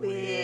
We're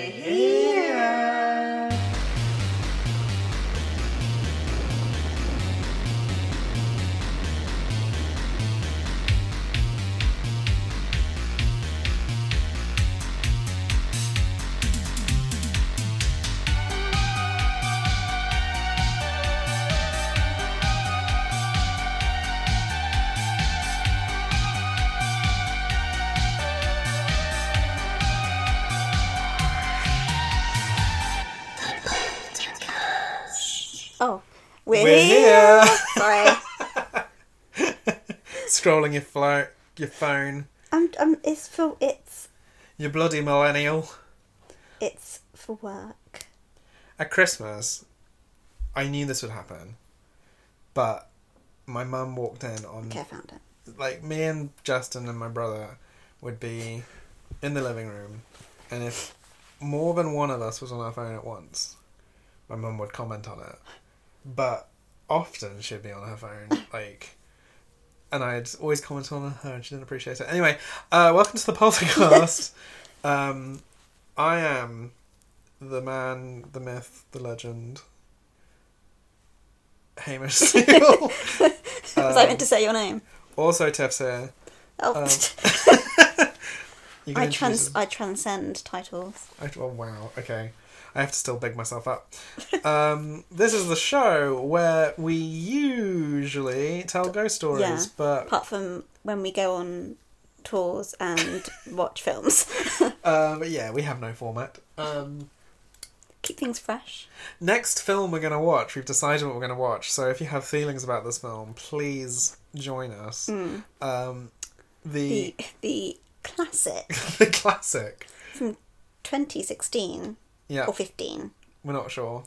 your flo- your phone. I'm, I'm. It's for it's You bloody millennial. it's for work. At Christmas, I knew this would happen, but my mum walked in on Okay, I found it. like me and Justin and my brother would be in the living room, and if more than one of us was on our phone at once, my mum would comment on it. But often she'd be on her phone, like, and I'd always comment on her, and she didn't appreciate it. Anyway, uh, welcome to the podcast. um, I am the man, the myth, the legend. Hamish Steele. Was I Um, meant to say your name? also, Tiff's here. Oh, um, I trans I transcend titles. I, oh wow, okay. I have to still big myself up. um, this is the show where we usually tell ghost stories, Yeah. but Apart from when we go on tours and watch films, uh, but yeah, we have no format. Um, keep things fresh. next film we're gonna watch, we've decided what we're gonna watch. So if you have feelings about this film, please join us. Mm. Um, The the the classic the classic. from 2016 Yeah, or 15, we're not sure.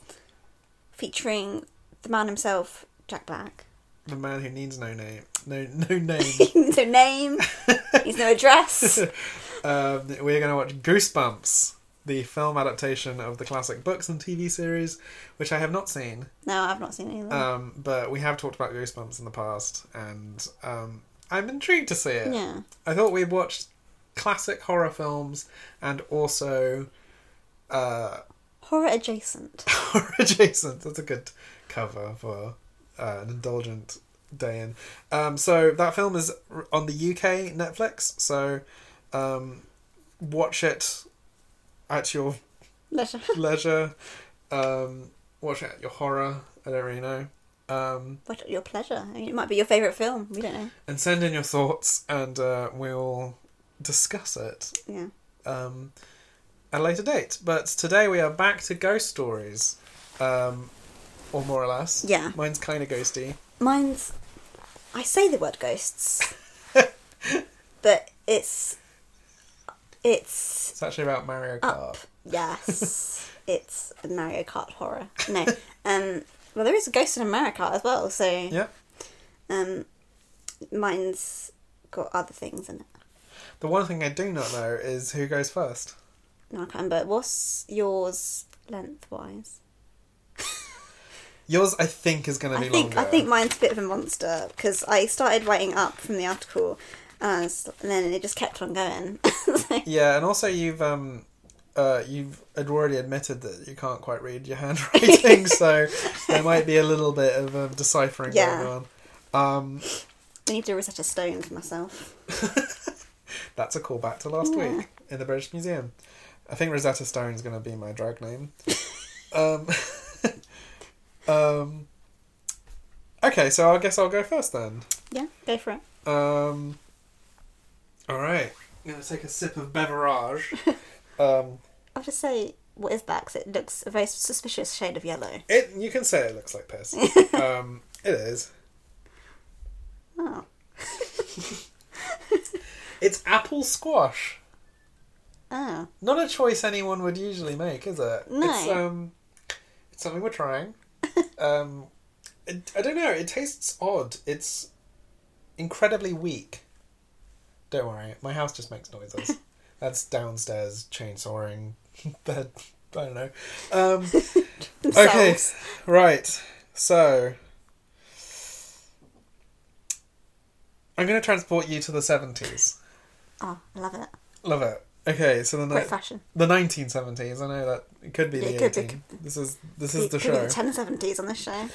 featuring the man himself, Jack Black. The man who needs no name, no no name. no name. He's no address. um, we're going to watch Goosebumps, the film adaptation of the classic books and TV series, which I have not seen. No, I've not seen either. Um, but we have talked about Goosebumps in the past, and um, I'm intrigued to see it. yeah. I thought we'd watched classic horror films and also uh, Horror adjacent. horror adjacent. That's a good cover for uh, an indulgent day in. Um, so that film is on the UK Netflix. So um, watch it at your Leisure. leisure. Um, watch it at your horror. I don't really know. Um, What your pleasure? I mean, it might be your favourite film. We don't know. and send in your thoughts, and uh, we'll discuss it Yeah. um, at a later date. But today we are back to ghost stories, um, or more or less. Yeah. Mine's kind of ghosty. Mine's. I say the word ghosts, but it's. It's It's actually about Mario Kart. up. Yes. it's a Mario Kart horror. No. Um. Well, there is a ghost in a Mario Kart as well. So. Yeah. Um. Mine's got other things in it. The one thing I do not know is who goes first. No, I can't remember. What's yours lengthwise? Yours, I think, is going to be I think longer. I think mine's a bit of a monster because I started writing up from the article, and, and then it just kept on going. So- Yeah, and also you've um, uh, you've had already admitted that you can't quite read your handwriting, so there might be a little bit of um, deciphering Yeah. going on. Um, I need to Rosetta Stone for myself. that's a callback to last Yeah. week in the British Museum. I think Rosetta Stone's going to be my drag name. um, um, okay, so I guess I'll go first then. Yeah, go for it. Um, all right, I'm going to take a sip of beverage. um, I'll just say what is that 'cause it looks a very suspicious shade of yellow. It you can say it looks like piss. um, it is. Oh, It's apple squash. Oh, Not a choice anyone would usually make, is it? No. It's um, it's something we're trying. um, it, I don't know. It tastes odd. It's incredibly weak. Don't worry, my house just makes noises. That's downstairs chainsawing. Bed. I don't know. Um, okay, right. So I'm going to transport you to the seventies. Oh, I love it. Love it. Okay, so the ni- fashion. the nineteen seventies. I know that it could be Yeah, the it could be. eighteen. This is this It is the could be show. the ten seventies on this show.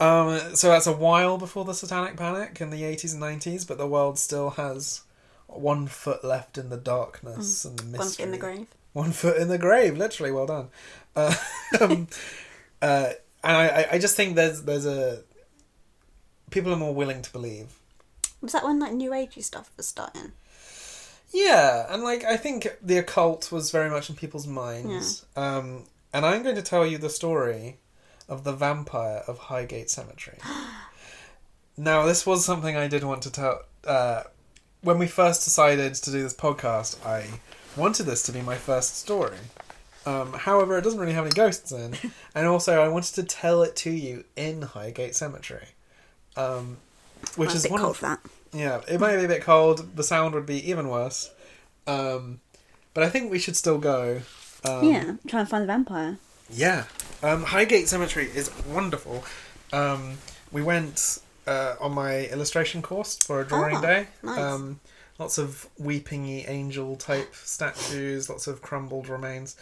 Um, so that's a while before the Satanic Panic in the eighties and nineties, but the world still has one foot left in the darkness and the mystery. Mm. One in the grave. One foot in the grave, literally. Well done. Uh, um, uh, and I, I- I just think there's there's a people are more willing to believe. Was that when like new agey stuff was starting? Yeah, and like I think the occult was very much in people's minds. Um, and I'm going to tell you the story of the vampire of Highgate Cemetery. now, this was something I did want to tell. Uh, when we first decided to do this podcast, I wanted this to be my first story. Um, however, it doesn't really have any ghosts in, and also I wanted to tell it to you in Highgate Cemetery, um, which is one cold of that. Yeah, it might be a bit cold. The sound would be even worse. Um, but I think we should still go. Um, yeah, try and find the vampire. Yeah. Um, Highgate Cemetery is wonderful. Um, we went uh, on my illustration course for a drawing Oh, day. nice. Um, lots of weepingy angel type statues, lots of crumbled remains.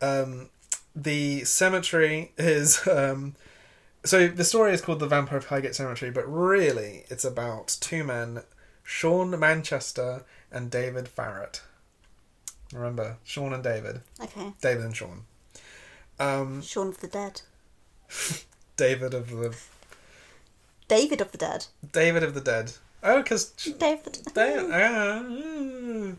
Um, the cemetery is. Um, so the story is called The Vampire of Highgate Cemetery, but really it's about two men, Sean Manchester and David Farrant. Remember, Sean and David. Okay. David and Sean. Um, Shaun of the Dead. David of the David of the Dead. David of the Dead. Oh, because David. David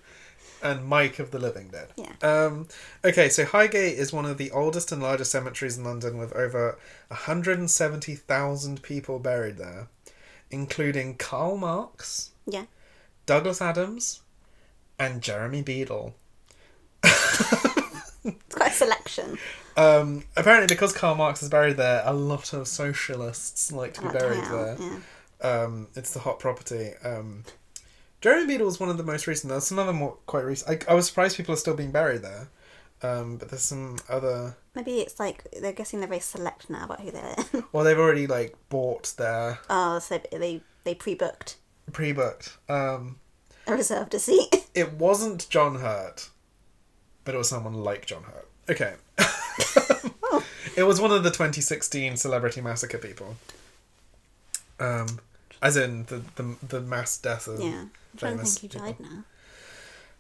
and Mike of the Living Dead. Yeah. Um, okay, so Highgate is one of the oldest and largest cemeteries in London, with over hundred and seventy thousand people buried there, including Karl Marx, Yeah. Douglas Adams, and Jeremy Beadle. It's quite a selection. Um, apparently, because Karl Marx is buried there, a lot of socialists like to be Like buried there. Yeah. Um, it's the hot property. Um, Jeremy Beadle was one of the most recent. There's some other more quite recent. I, I was surprised people are still being buried there. Um, but there's some other. Maybe it's like they're guessing they're very select now about who they're in. Well, they've already like bought their oh, so they they pre-booked pre-booked. Um, a reserved a seat. it wasn't John Hurt, but it was someone like John Hurt. Okay. it was one of the 2016 Celebrity Massacre people. Um, as in the the, the mass death of. yeah. I'm trying to think who people. died now.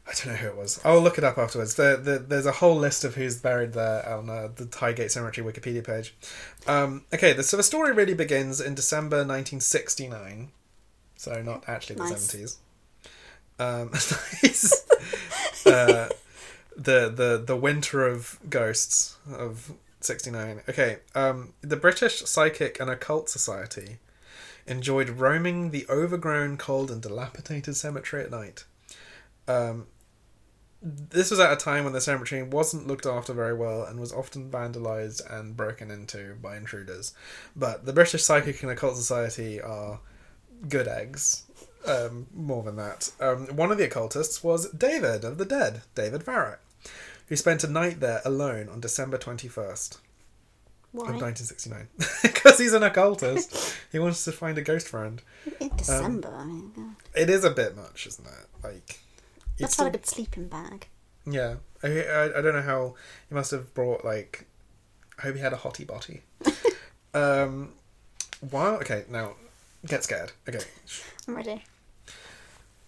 I don't know who it was. I'll look it up afterwards. There, there, there's a whole list of who's buried there on uh, the Highgate Cemetery Wikipedia page. Um, okay, the, so the story really begins in December 1969. So not actually the Nice. 70s. Um, nice. uh, the, the, the winter of ghosts of 69. Okay, um, the British Psychic and Occult Society enjoyed roaming the overgrown, cold, and dilapidated cemetery at night. Um, this was at a time when the cemetery wasn't looked after very well and was often vandalized and broken into by intruders. But the British Psychic and Occult Society are good eggs. Um, more than that. Um, one of the occultists was David of the Dead, David Farrant, who spent a night there alone on December 21st Why? of 1969. Because he's an occultist. he wants to find a ghost friend. In December. I mean, God. It is a bit much, isn't it? Like, that's not a good sleeping bag. Yeah, I, I I don't know how he must have brought like. I hope he had a hottie botty. um, while okay now, get scared. Okay, I'm ready.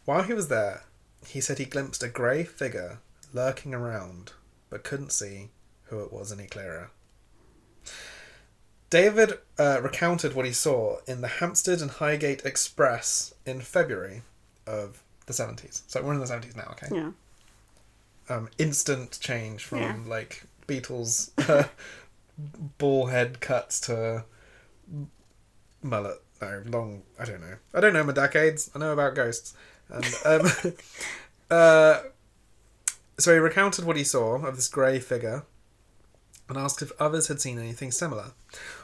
while he was there, he said he glimpsed a grey figure lurking around, but couldn't see who it was any clearer. David uh, recounted what he saw in the Hampstead and Highgate Express in February of the seventies. So we're in the seventies now. Okay. Yeah. um, instant change from Yeah. like Beatles uh, ball head cuts to mullet. No, long. I don't know. I don't know my decades. I know about ghosts. And um, uh, so he recounted what he saw of this grey figure, and asked if others had seen anything similar.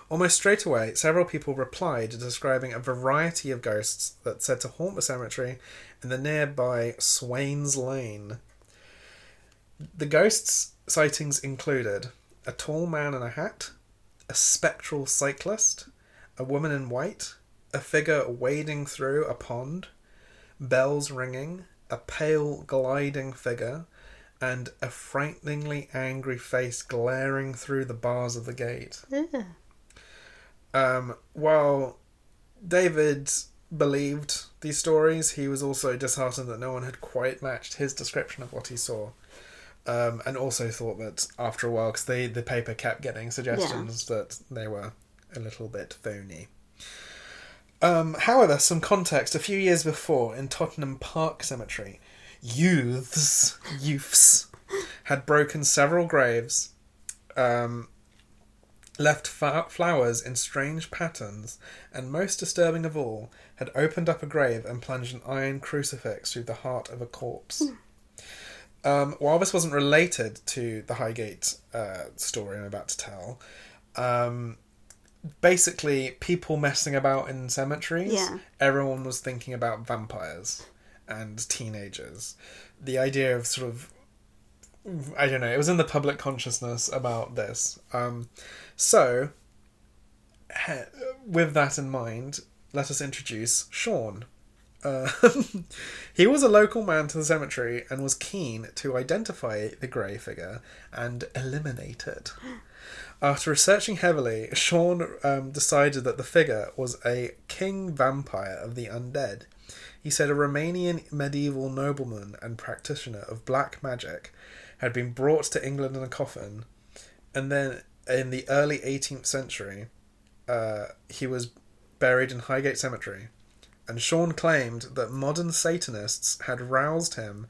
Almost straight away, several people replied describing a variety of ghosts that said to haunt the cemetery in the nearby Swains Lane. The ghosts' sightings included a tall man in a hat, a spectral cyclist, a woman in white, a figure wading through a pond, bells ringing, a pale gliding figure, and a frighteningly angry face glaring through the bars of the gate. Ugh. Um, while David believed these stories, he was also disheartened that no one had quite matched his description of what he saw. Um, and also thought that after a while, because the paper kept getting suggestions that they were a little bit phony. Um, however, some context. A few years before, in Tottenham Park Cemetery, youths, youths, had broken several graves, um, left fa- flowers in strange patterns, and most disturbing of all, had opened up a grave and plunged an iron crucifix through the heart of a corpse. Um, while this wasn't related to the Highgate uh, story I'm about to tell, um, basically people messing about in cemeteries. Yeah. Everyone was thinking about vampires and teenagers. The idea of sort of I don't know, it was in the public consciousness about this. Um, so, he- with that in mind, let us introduce Sean. Uh, he was a local man to the cemetery and was keen to identify the grey figure and eliminate it. After researching heavily, Sean um, decided that the figure was a king vampire of the undead. He said a Romanian medieval nobleman and practitioner of black magic had been brought to England in a coffin, and then in the early 18th century, uh, he was buried in Highgate Cemetery. And Sean claimed that modern Satanists had roused him,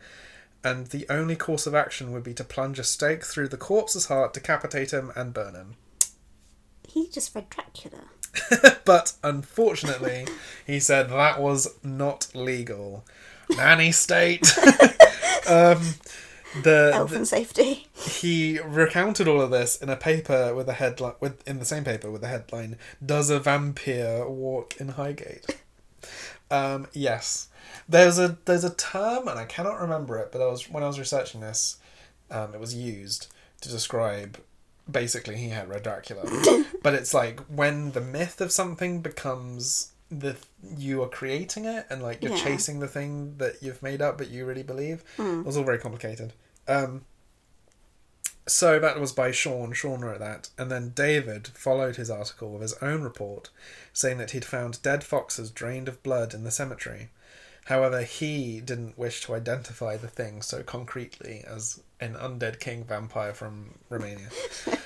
and the only course of action would be to plunge a stake through the corpse's heart, decapitate him, and burn him. He just read Dracula. but unfortunately, he said that was not legal. Nanny state. um, the, Health and safety. he recounted all of this in a paper with a headline with in the same paper with the headline does a vampire walk in highgate um yes there's a there's a term and i cannot remember it but i was when i was researching this um it was used to describe basically he had Red dracula but it's like when the myth of something becomes the you are creating it and like you're Yeah. chasing the thing that you've made up but you really believe Hmm. it was all very complicated um so that was by Sean. Sean wrote that. And then David followed his article with his own report, saying that he'd found dead foxes drained of blood in the cemetery. However, he didn't wish to identify the thing so concretely as an undead king vampire from Romania.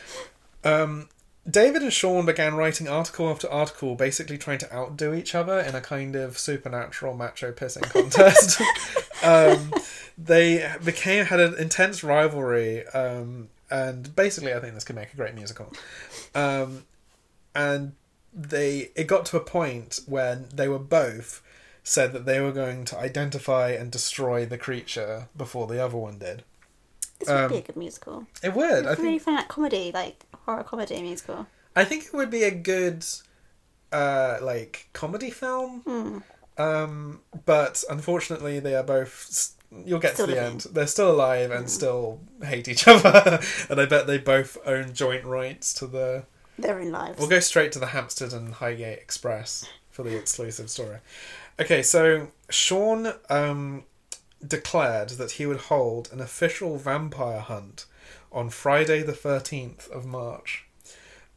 um, David and Sean began writing article after article, basically trying to outdo each other in a kind of supernatural macho pissing contest. um, they became had an intense rivalry, um, and basically, I think this could make a great musical. Um, and they it got to a point when they were both said that they were going to identify and destroy the creature before the other one did. This would be Um, a good musical. It would. I I think really find that comedy, like horror comedy musical. I think it would be a good, uh, like comedy film. Hmm. Um, but unfortunately, they are both. s- You'll get Still to the living. end. They're still alive and still hate each other, and I bet they both own joint rights to the. Their own lives. We'll go straight to the Hampstead and Highgate Express for the exclusive story. Okay, so Sean um, declared that he would hold an official vampire hunt on Friday, the 13th of March.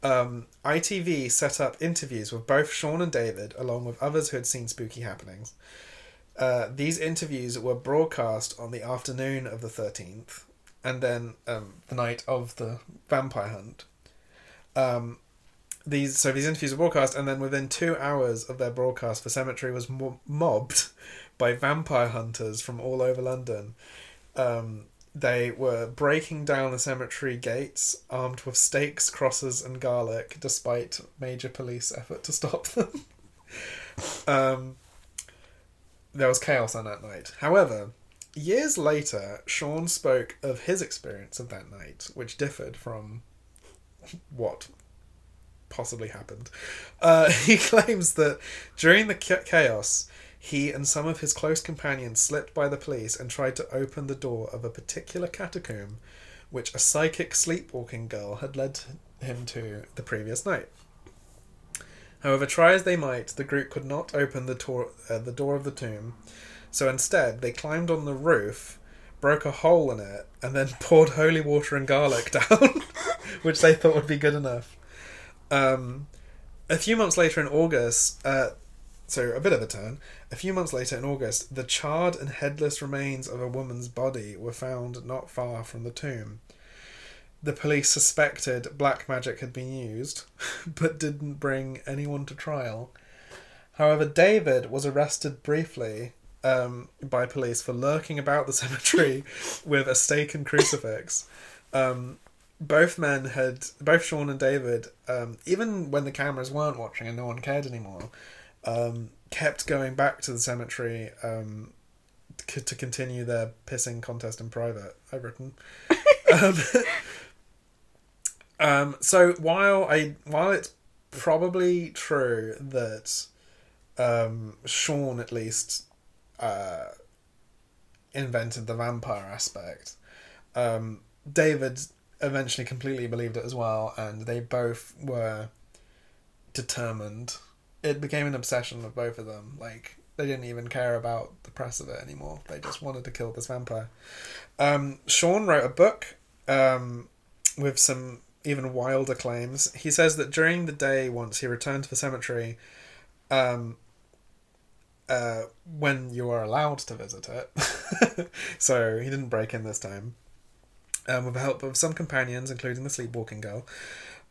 Um, ITV set up interviews with both Sean and David, along with others who had seen spooky happenings. Uh, these interviews were broadcast on the afternoon of the 13th, and then um, the night of the vampire hunt. Um, these so these interviews were broadcast, and then within two hours of their broadcast, the cemetery was mo- mobbed by vampire hunters from all over London. Um, they were breaking down the cemetery gates, armed with stakes, crosses, and garlic, despite major police effort to stop them. um, there was chaos on that night. However, years later, Sean spoke of his experience of that night, which differed from what possibly happened. Uh, he claims that during the chaos, he and some of his close companions slipped by the police and tried to open the door of a particular catacomb, which a psychic sleepwalking girl had led him to the previous night. However, try as they might, the group could not open the, tor- uh, the door of the tomb, so instead they climbed on the roof, broke a hole in it, and then poured holy water and garlic down, which they thought would be good enough. Um, a few months later in August, uh, so a bit of a turn. A few months later in August, the charred and headless remains of a woman's body were found not far from the tomb. The police suspected black magic had been used, but didn't bring anyone to trial. However, David was arrested briefly um, by police for lurking about the cemetery with a stake and crucifix. Um, both men had, both Sean and David, um, even when the cameras weren't watching and no one cared anymore, um, kept going back to the cemetery um, c- to continue their pissing contest in private. I've written. um, um, so while I while it's probably true that um, Sean at least uh, invented the vampire aspect, David eventually completely believed it as well, and they both were determined. It became an obsession of both of them. Like they didn't even care about the press of it anymore. They just wanted to kill this vampire. Um, Sean wrote a book um, with some even wilder claims. He says that during the day, once he returned to the cemetery, um, uh, when you are allowed to visit it, so he didn't break in this time, um, with the help of some companions, including the sleepwalking girl,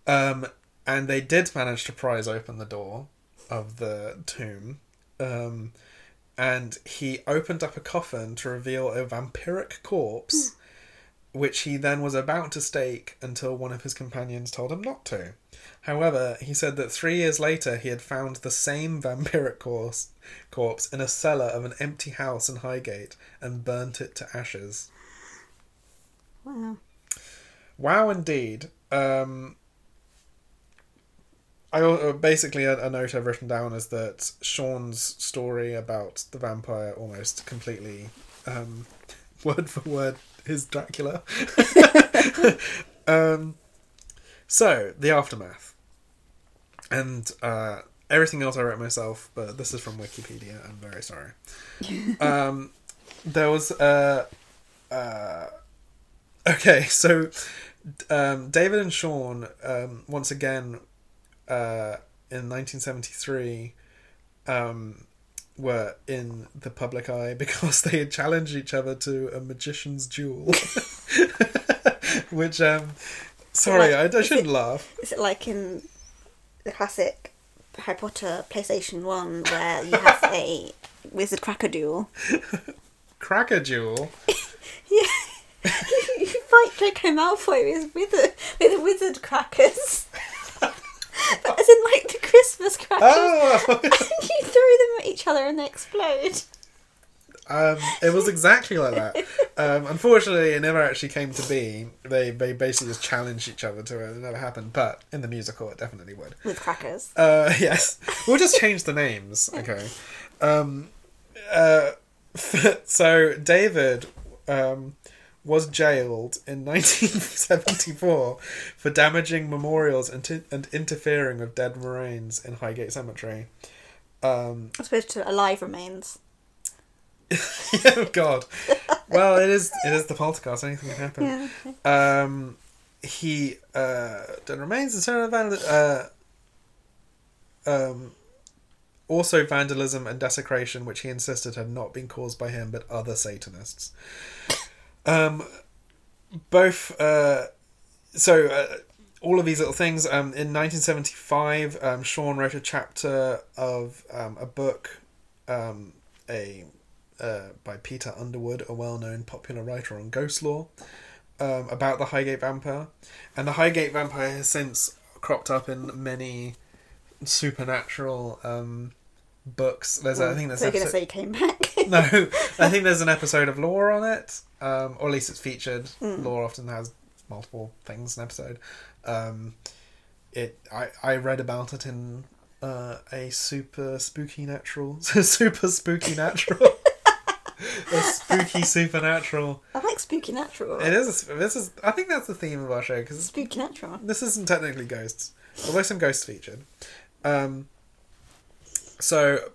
um, and they did manage to prise open the door of the tomb. Um, and he opened up a coffin to reveal a vampiric corpse, which he then was about to stake until one of his companions told him not to. However, he said that three years later he had found the same vampiric corpse, corpse in a cellar of an empty house in Highgate and burnt it to ashes. Wow. Wow, indeed. Um, I uh, basically a, a note I've written down is that Sean's story about the vampire almost completely, um, word for word, is Dracula. um, so the aftermath, and uh, everything else I wrote myself, but this is from Wikipedia. I'm very sorry. um, there was uh, uh, okay, so um, David and Sean um, once again uh, in 1973 um, were in the public eye because they had challenged each other to a magician's duel. Which, um, sorry, Like, I, I shouldn't it- laugh. Is it like in the classic Harry Potter PlayStation 1 where you have a wizard cracker duel? Cracker duel. you fight Draco Malfoy with with the wizard crackers. but as in like the Christmas crackers. Oh! and you throw them at each other and they explode. Um, it was exactly like that. Um, unfortunately, it never actually came to be. They they basically just challenged each other to it. It never happened. But in the musical, it definitely would. With crackers. Uh, yes, we'll just change the names. Okay. Um, uh, so David um, was jailed in 1974 for damaging memorials and, t- and interfering with dead remains in Highgate Cemetery. Um, As opposed to alive remains. oh God. Well, it is. It is the poltergeist. Anything can happen. Yeah. Um, he uh, dead remains and so vandal- uh, um, also vandalism and desecration, which he insisted had not been caused by him but other Satanists. Um, both. Uh, so. Uh, all of these little things. Um, in 1975, um, Sean wrote a chapter of um, a book, um, a uh, by Peter Underwood, a well-known popular writer on ghost lore, um, about the Highgate vampire, and the Highgate vampire has since cropped up in many supernatural um, books. There's, a, I think there's you're going to say came back? no, I think there's an episode of lore on it, um, or at least it's featured. Mm. Lore often has multiple things in an episode. Um, it I I read about it in uh, a super spooky natural, super spooky natural, a spooky supernatural. I like spooky natural. It is. A, this is. I think that's the theme of our show because Spooky natural. this isn't technically ghosts, although some ghosts featured. Um, so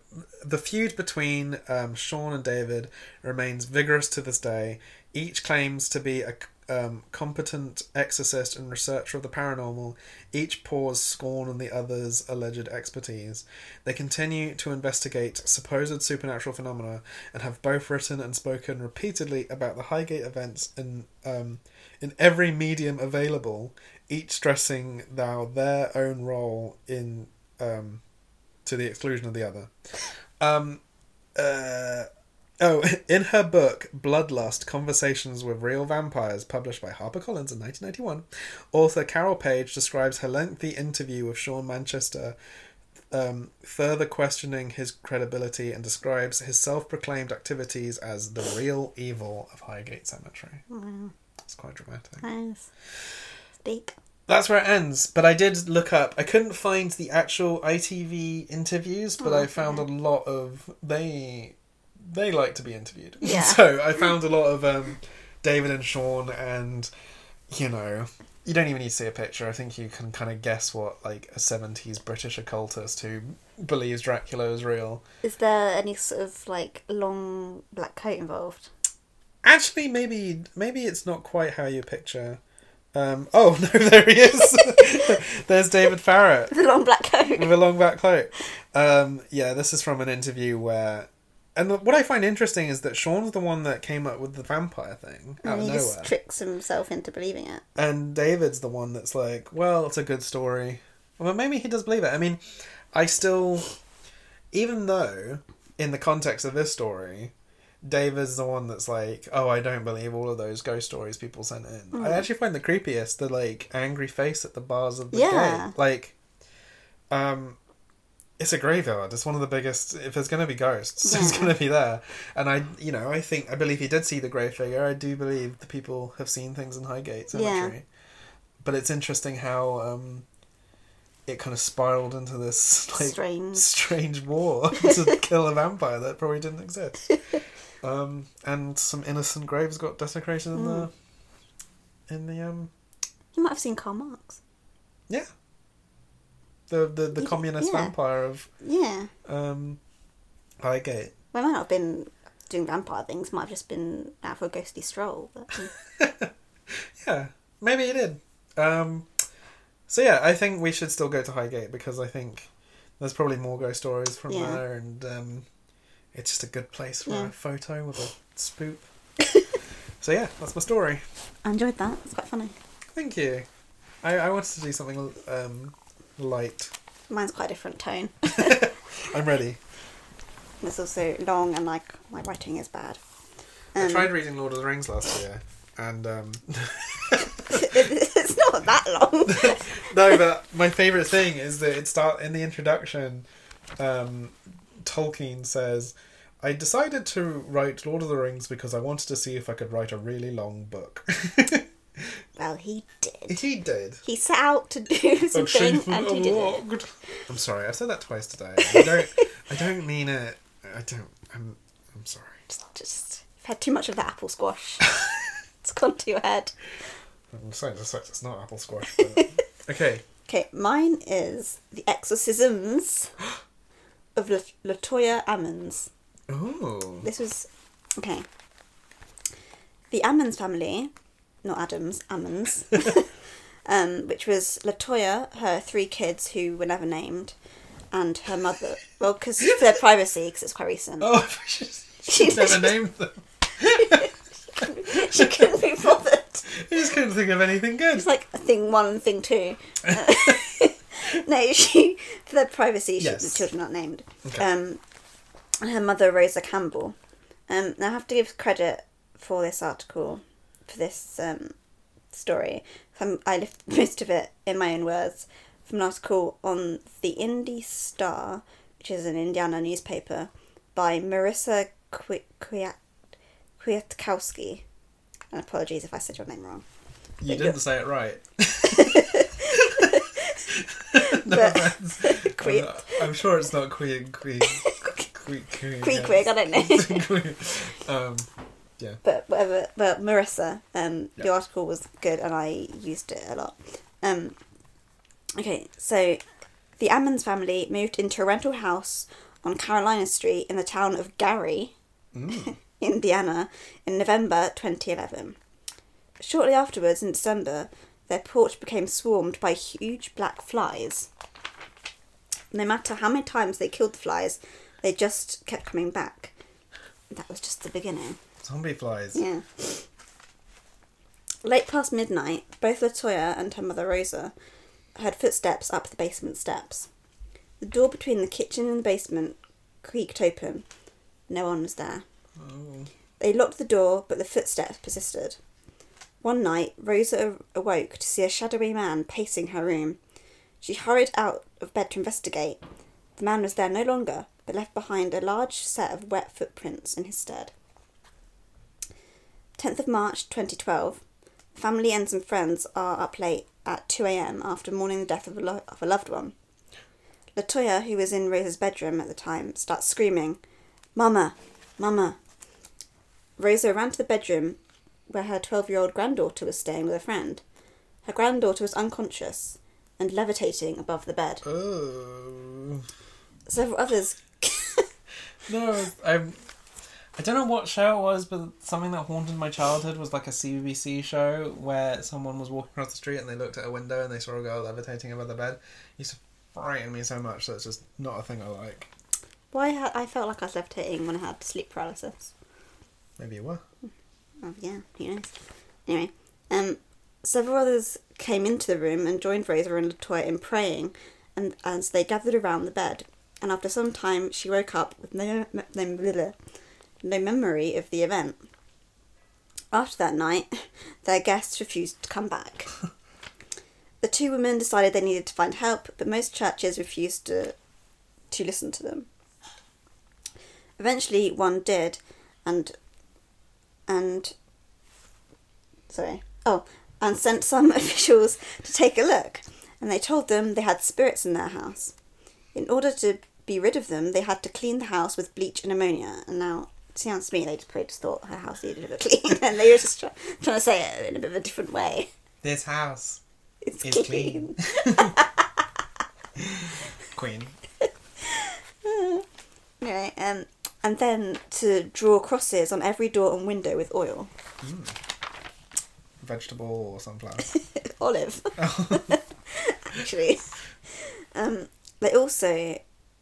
the feud between um, Sean and David remains vigorous to this day. Each claims to be a um, competent exorcist and researcher of the paranormal. Each pours scorn on the other's alleged expertise. They continue to investigate supposed supernatural phenomena and have both written and spoken repeatedly about the Highgate events in um, in every medium available. Each stressing thou their own role in um, to the exclusion of the other. Um, uh, oh, in her book Bloodlust: Conversations with Real Vampires, published by HarperCollins in 1991, author Carol Page describes her lengthy interview with Sean Manchester, um, further questioning his credibility, and describes his self-proclaimed activities as the real evil of Highgate Cemetery. Wow. It's quite dramatic. Nice. Deep. That's where it ends. But I did look up. I couldn't find the actual ITV interviews, but Oh, I found a lot of they they like to be interviewed. Yeah. so I found a lot of um, David and Sean, and you know, you don't even need to see a picture. I think you can kind of guess what like a seventies British occultist who believes Dracula is real. Is there any sort of like long black coat involved? Actually, maybe maybe it's not quite how you picture. Um, oh no, there he is. There's David Farrant. The long black coat. with a long black coat. Um, yeah, this is from an interview where, and what I find interesting is that Sean's the one that came up with the vampire thing out and of he nowhere, just tricks himself into believing it. and David's the one that's like, well, it's a good story. Well, maybe he does believe it. I mean, I still, even though in the context of this story. David's the one that's like, oh, I don't believe all of those ghost stories people sent in. Mm. I actually find the creepiest the like angry face at the bars of the Yeah. gate. Like, um, it's a graveyard. It's one of the biggest. If there's going to be ghosts, it's going to be there. And I, you know, I think I believe he did see the grey figure. I do believe the people have seen things in Highgate Cemetery. But it's interesting how um, it kind of spiraled into this like Strange. strange war to kill a vampire that probably didn't exist. Um, and some innocent graves got desecrated in the in the um You might have seen Karl Marx. yeah the the, the Yeah, communist yeah. vampire of Yeah. um Highgate. Well, I might not have been doing vampire things. Might have just been out for a ghostly stroll. But mm. Yeah, maybe he did. Um, so yeah, I think we should still go to Highgate because I think there's probably more ghost stories from Yeah. there, and um, it's just a good place for Yeah. a photo with a spoop. so yeah, that's my story. I enjoyed that. It's quite funny. Thank you. I, I wanted to do something um, light. Mine's quite a different tone. I'm ready. It's also long and like my writing is bad. Um, I tried reading Lord of the Rings last year, and um, it's not that long. no, but my favorite thing is that it start in the introduction. Um, Tolkien says, "I decided to write Lord of the Rings because I wanted to see if I could write a really long book." well, he did. he did. He set out to do something and he did it. I'm sorry, I said that twice today. I don't. I don't mean it. I don't. I'm. I'm sorry. Just, just you've had too much of that apple squash. it's gone to your head. I'm saying it's, it's not apple squash. But... okay. Okay, mine is the exorcisms of La- Latoya Ammons. Ooh. This was okay. The Ammons family, not Adams, Ammons, um, which was Latoya, her three kids who were never named, and her mother. Well, because for their privacy, because it's quite recent. Oh, she's never named them. she couldn't be bothered. I just couldn't think of anything good. It's like thing one and thing two. No, she for their privacy, she, Yes. the children aren't named. Okay. Um, and her mother, Rosa Campbell. Um, now I have to give credit for this article, for this um, story. Um, I left most of it in my own words from an article on the Indy Star, which is an Indiana newspaper, by Marisa Kwi- Kwiat- Kwiatkowski. And apologies if I said your name wrong. You But didn't say it right. no But-. Queer. I'm, I'm sure it's not queer. Queer. Queer. Queer. Queek Quig, I don't know. um, but whatever. Well, Marisa, um, the Yeah. article was good, and I used it a lot. Um, okay, so the Ammons family moved into a rental house on Carolina Street in the town of Gary, mm, Indiana, in November 2011. Shortly afterwards, in December, their porch became swarmed by huge black flies. No matter how many times they killed the flies, they just kept coming back. That was just the beginning. Zombie flies. Yeah. Late past midnight, both Latoya and her mother Rosa heard footsteps up the basement steps. The door between the kitchen and the basement creaked open. No one was there. Oh. They locked the door, but the footsteps persisted. One night, Rosa awoke to see a shadowy man pacing her room. She hurried out of bed to investigate. The man was there no longer, but left behind a large set of wet footprints in his stead. 10th of March 2012. Family and some friends are up late at 2am after mourning the death of a, lo- of a loved one. Latoya, who was in Rosa's bedroom at the time, starts screaming, Mama! Mama! Rosa ran to the bedroom where her 12 year old granddaughter was staying with a friend. Her granddaughter was unconscious and levitating above the bed. Oh. Several others. No, I'm. I don't know what show it was, but something that haunted my childhood was like a CBBC show where someone was walking across the street and they looked at a window and they saw a girl levitating above the bed. It used to frighten me so much that it's just not a thing I like. Why ha- I felt like I was levitating when I had sleep paralysis. Maybe you were. Oh yeah, who knows? Anyway, um, several others came into the room and joined Rosa and Latoya in praying, and as they gathered around the bed. And after some time, she woke up with no no, no, no memory of the event. After that night, their guests refused to come back. the two women decided they needed to find help, but most churches refused to to listen to them. Eventually, one did, and and sorry, oh, and sent some officials to take a look, and they told them they had spirits in their house. In order to be rid of them, they had to clean the house with bleach and ammonia. And now, it sounds to me, they just probably just thought her house needed a bit clean, and they were just try- trying to say it in a bit of a different way. This house It's is clean. clean. Queen. Anyway, um, and then to draw crosses on every door and window with oil. Vegetable or sunflower. Olive. Actually. Um, they also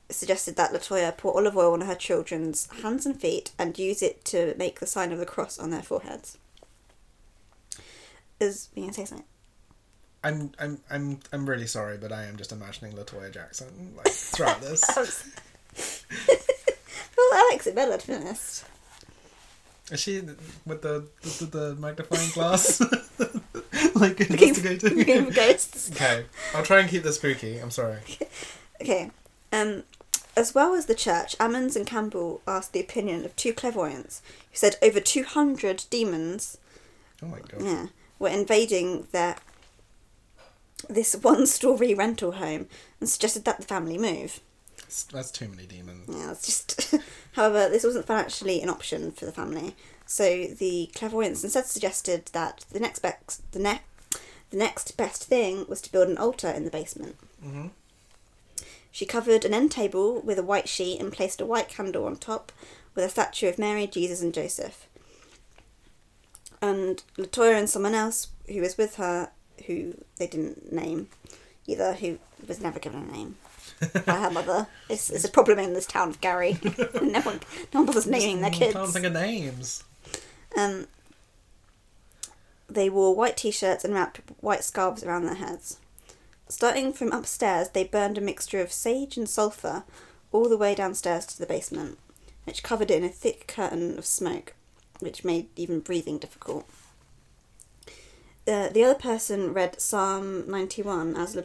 suggested that Latoya pour olive oil on her children's hands and feet and use it to make the sign of the cross on their foreheads. Is you gonna say something? I'm I'm I'm I'm really sorry, but I am just imagining Latoya Jackson like throughout this. Well, that makes it better, to be honest. Is she with the the, the magnifying glass, like investigating? for ghosts. okay, I'll try and keep this spooky. I'm sorry. Okay. Um, as well as the church, Ammons and Campbell asked the opinion of two clairvoyants who said over 200 demons Oh my god. yeah, were invading their this one-story rental home and suggested that the family move. That's, too many demons. Yeah, it's just. However, this wasn't financially an option for the family, so the clairvoyants instead suggested that the next best the ne- the next best thing was to build an altar in the basement. hmm She covered an end table with a white sheet and placed a white candle on top with a statue of Mary, Jesus, and Joseph. And Latoya and someone else who was with her, who they didn't name either, who was never given a name by her mother. It's, it's a problem in this town of Gary. no one, no one bothers naming their kids. Can't think of names. Um, they wore white t-shirts and wrapped white scarves around their heads. Starting from upstairs, they burned a mixture of sage and sulphur all the way downstairs to the basement, which covered it in a thick curtain of smoke, which made even breathing difficult. Uh, the other person read Psalm 91 as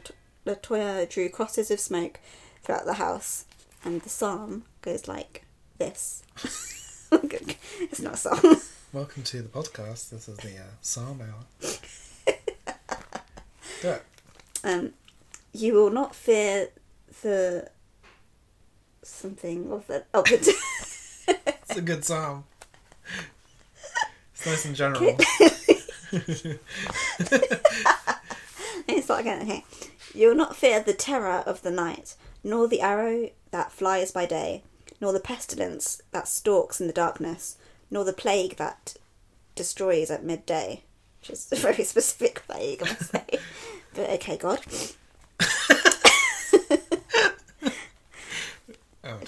Latoya drew crosses of smoke throughout the house, and the psalm goes like this. it's not a song. Welcome to the podcast. This is the uh, Psalm Hour. Do it. Um, you will not fear the something of the oh the It's a good psalm. It's nice and general. it's not again. Okay, you will not fear the terror of the night, nor the arrow that flies by day, nor the pestilence that stalks in the darkness, nor the plague that destroys at midday, which is a very specific plague, I must say. but okay, God. Oh.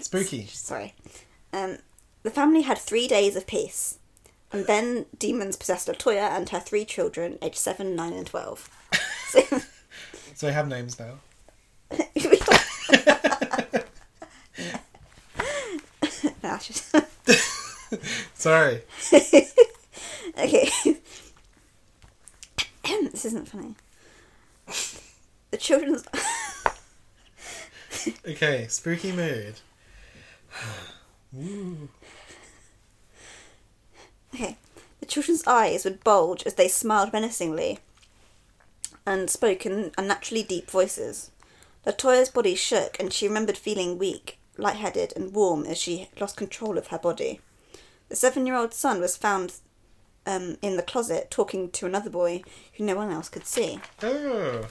Spooky. Sorry. Um, the family had three days of peace, and then demons possessed Latoya and her three children, aged seven, nine, and twelve. So, So they have names now. No, I should- Sorry. okay. this isn't funny. The children's Okay, spooky mood. Okay. The children's eyes would bulge as they smiled menacingly and spoke in unnaturally deep voices. Latoya's body shook and she remembered feeling weak, lightheaded, and warm as she lost control of her body. The seven year old son was found um, in the closet talking to another boy who no one else could see. Oh.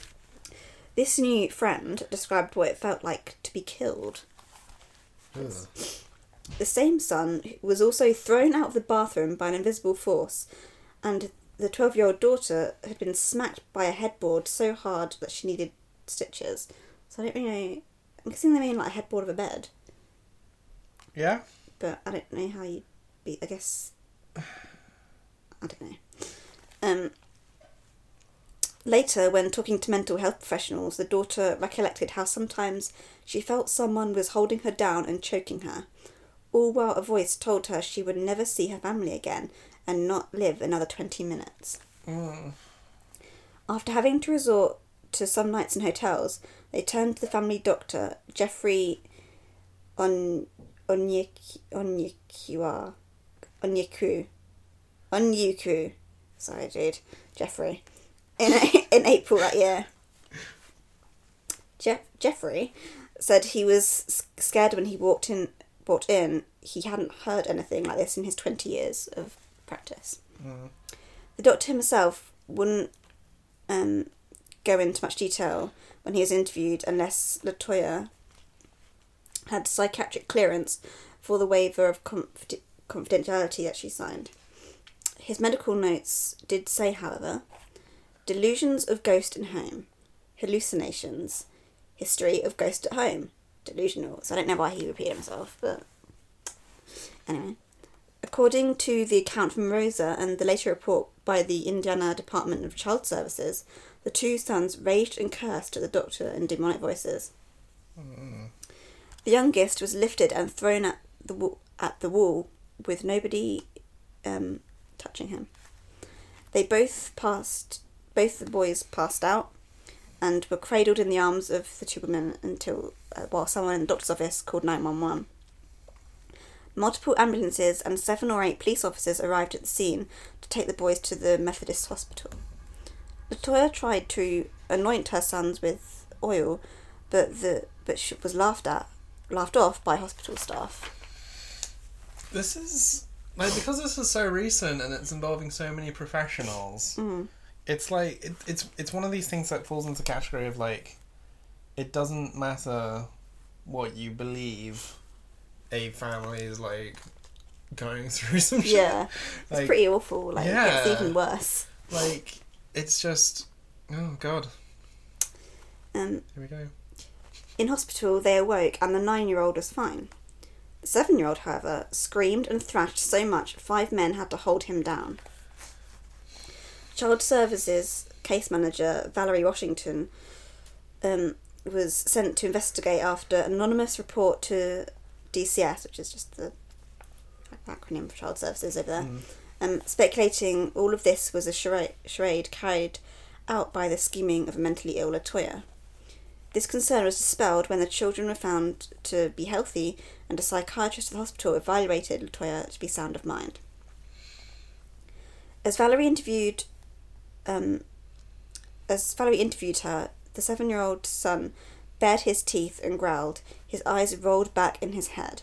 This new friend described what it felt like to be killed. Ugh. The same son was also thrown out of the bathroom by an invisible force, and the 12 year old daughter had been smacked by a headboard so hard that she needed stitches. So I don't really know. I'm guessing they mean like a headboard of a bed, Yeah? but I don't know how you be. I guess. I don't know. Um, later, when talking to mental health professionals, the daughter recollected how sometimes she felt someone was holding her down and choking her, all while a voice told her she would never see her family again and not live another 20 minutes. Mm. After having to resort to some nights in hotels, they turned to the family doctor, Jeffrey On Onyekua Onyeku Onyuku. Sorry, dude, Jeffrey. In in April that year, Jeff Jeffrey said he was scared when he walked in. Walked in, he hadn't heard anything like this in his twenty years of practice. Mm. The doctor himself wouldn't um, go into much detail when he was interviewed unless Latoya had psychiatric clearance for the waiver of confi- confidentiality that she signed. His medical notes did say, however, delusions of ghost in home, hallucinations, history of ghost at home, delusional. So I don't know why he repeated himself, but anyway. According to the account from Rosa and the later report by the Indiana Department of Child Services, the two sons raged and cursed at the doctor in demonic voices. Mm. The youngest was lifted and thrown at the wall, at the wall with nobody um, touching him. They both passed. Both the boys passed out and were cradled in the arms of the two women until uh, while someone in the doctor's office called nine one one. Multiple ambulances and seven or eight police officers arrived at the scene to take the boys to the Methodist hospital. Latoya tried to anoint her sons with oil, but the but she was laughed at, laughed off by hospital staff. This is like because this is so recent and it's involving so many professionals. Mm. It's like it, it's it's one of these things that falls into the category of like it doesn't matter what you believe a family is like going through some shit. Yeah, it's Like, pretty awful. Like it gets even worse. like it's just oh god. Um, Here we go. in hospital, they awoke, and the nine-year-old was fine. The seven-year-old, however, screamed and thrashed so much five men had to hold him down. Child Services case manager Valerie Washington um, was sent to investigate after an anonymous report to DCS, which is just the acronym for Child Services over there, Mm. um, speculating all of this was a charade, charade carried out by the scheming of a mentally ill Latoya. This concern was dispelled when the children were found to be healthy and a psychiatrist at the hospital evaluated Latoya to be sound of mind. As Valerie interviewed, um, as Valerie interviewed her, the seven-year-old son bared his teeth and growled. His eyes rolled back in his head.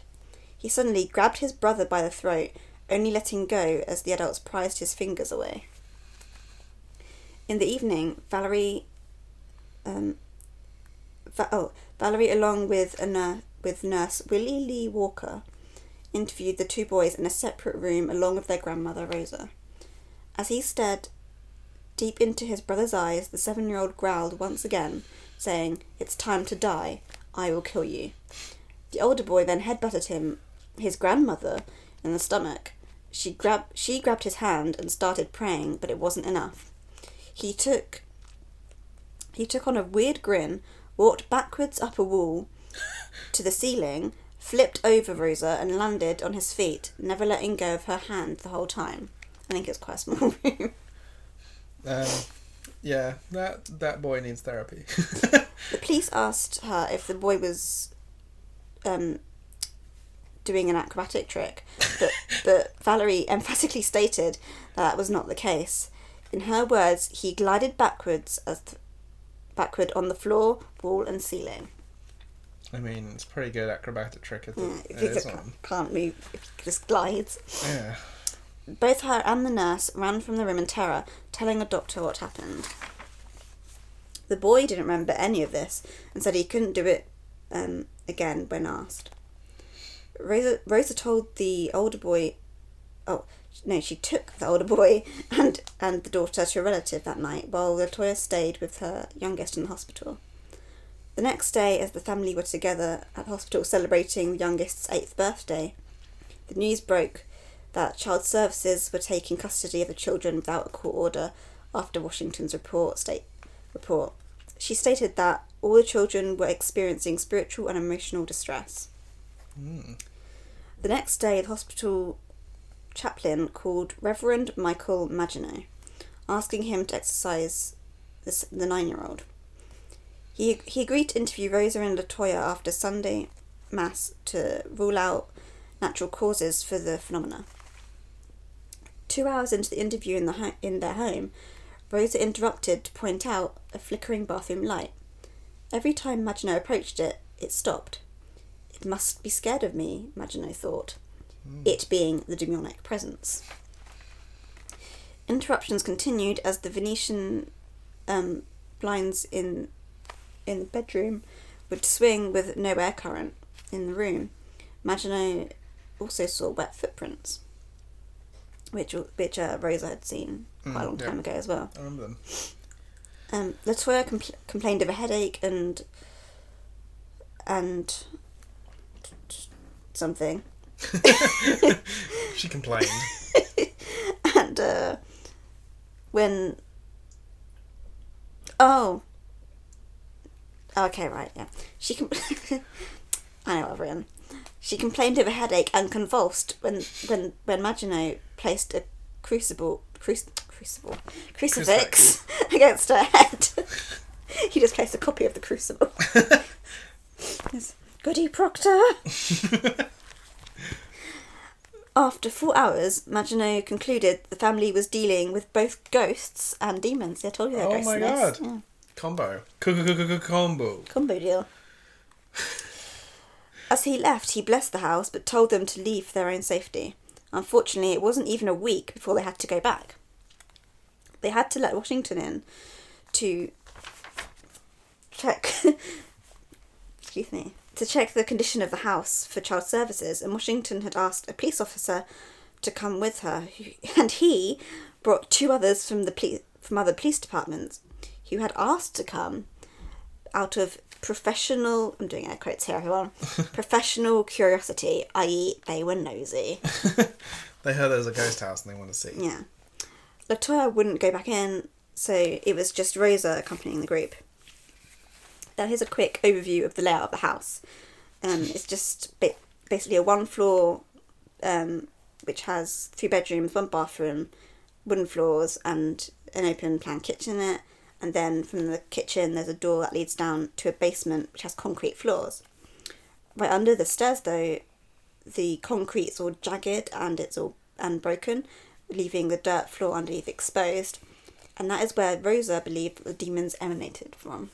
He suddenly grabbed his brother by the throat, only letting go as the adults prized his fingers away. In the evening, Valerie, um, Va- oh, Valerie, along with a nur- with nurse Willie Lee Walker, interviewed the two boys in a separate room along with their grandmother Rosa. As he stared deep into his brother's eyes, the seven year old growled once again, saying, It's time to die. I will kill you. The older boy then headbutted him, his grandmother, in the stomach. She grabbed she grabbed his hand and started praying, but it wasn't enough. He took he took on a weird grin, walked backwards up a wall to the ceiling, flipped over Rosa and landed on his feet, never letting go of her hand the whole time. I think it's quite a small room. Um, yeah, that that boy needs therapy. The police asked her if the boy was um, doing an acrobatic trick, but, but Valerie emphatically stated that that was not the case. In her words, he glided backwards as th- backward on the floor, wall, and ceiling. I mean, it's a pretty good acrobatic trick. If Yeah, if it is can't move, just glides. Yeah. Both her and the nurse ran from the room in terror, telling the doctor what happened. The boy didn't remember any of this and said he couldn't do it um, again when asked. Rosa, Rosa told the older boy, oh no, she took the older boy and and the daughter to a relative that night, while Latoya stayed with her youngest in the hospital. The next day, as the family were together at the hospital celebrating the youngest's eighth birthday, the news broke that child services were taking custody of the children without a court order after Washington's report state report. She stated that all the children were experiencing spiritual and emotional distress. Mm. The next day, the hospital chaplain called Reverend Michael Maginot, asking him to exercise this, the nine-year-old. He he agreed to interview Rosa and Latoya after Sunday mass to rule out natural causes for the phenomena. Two hours into the interview in the ho- in their home, Rosa interrupted to point out a flickering bathroom light. Every time Maginot approached it, it stopped. It must be scared of me, Maginot thought. It being the demonic presence. Interruptions continued as the Venetian um, blinds in in the bedroom would swing with no air current in the room. Maginot also saw wet footprints, which which uh, Rosa had seen quite a Mm, long yeah. time ago as well. I remember them. Um, Latoya compl- complained of a headache and and something, She complained. and uh, when oh okay right yeah she com- I know what I've written. She complained of a headache and convulsed when when when Maginot placed a crucible cruci- crucible crucifix against her head. he just placed a copy of the crucible. Yes. Goody Proctor. After four hours, Maginot concluded the family was dealing with both ghosts and demons. I told you they're Oh ghosts my in this. God. Yeah. Combo. Combo. Combo deal. As he left, he blessed the house but told them to leave for their own safety. Unfortunately, it wasn't even a week before they had to go back. They had to let Washington in to check. excuse me. To check the condition of the house for child services, and Washington had asked a police officer to come with her, and he brought two others from the police from other police departments who had asked to come out of professional I'm doing air quotes here everyone professional curiosity i.e. they were nosy. They heard there was a ghost house and they want to see. yeah. Latoya wouldn't go back in so it was just Rosa accompanying the group. Now here's a quick overview of the layout of the house. Um, it's just ba- basically a one floor um, which has three bedrooms one bathroom wooden floors and an open plan kitchen in it and then from the kitchen there's a door that leads down to a basement which has concrete floors right under the stairs though the concrete's all jagged and it's all and broken leaving the dirt floor underneath exposed and that is where rosa believed that the demons emanated from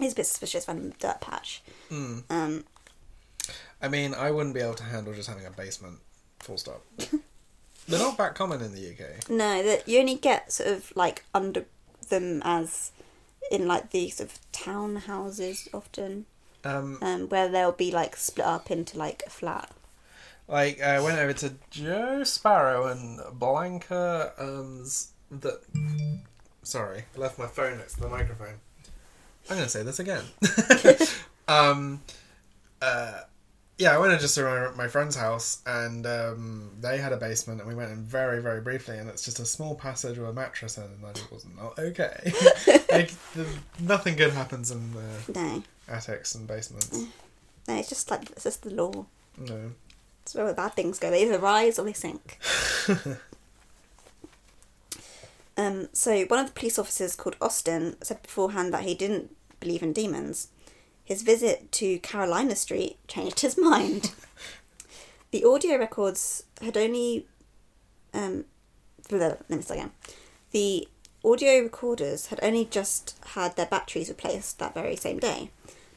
it's a bit suspicious the dirt patch Mm. um, I mean, I wouldn't be able to handle just having a basement. Full stop. They're not that common in the UK. no that you only get sort of like under them as in like these sort of townhouses often Um, um, where they'll be like split up into like a flat Like I went over to Joe Sparrow and Blanca Um, that Sorry, I left my phone next to the microphone. I'm gonna say this again. um, uh, yeah, I went just around my, friend's house, and um, they had a basement, and we went in very, very briefly, and it's just a small passage with a mattress in, and I just was not okay. like, the, nothing good happens in the No, attics and basements. no, it's just like it's just the law. No. It's where the bad things go. They either rise or they sink. um, so one of the police officers called Austin said beforehand that he didn't believe in demons. His visit to Carolina Street changed his mind. the audio records had only um, let me start again. The audio recorders had only just had their batteries replaced that very same day,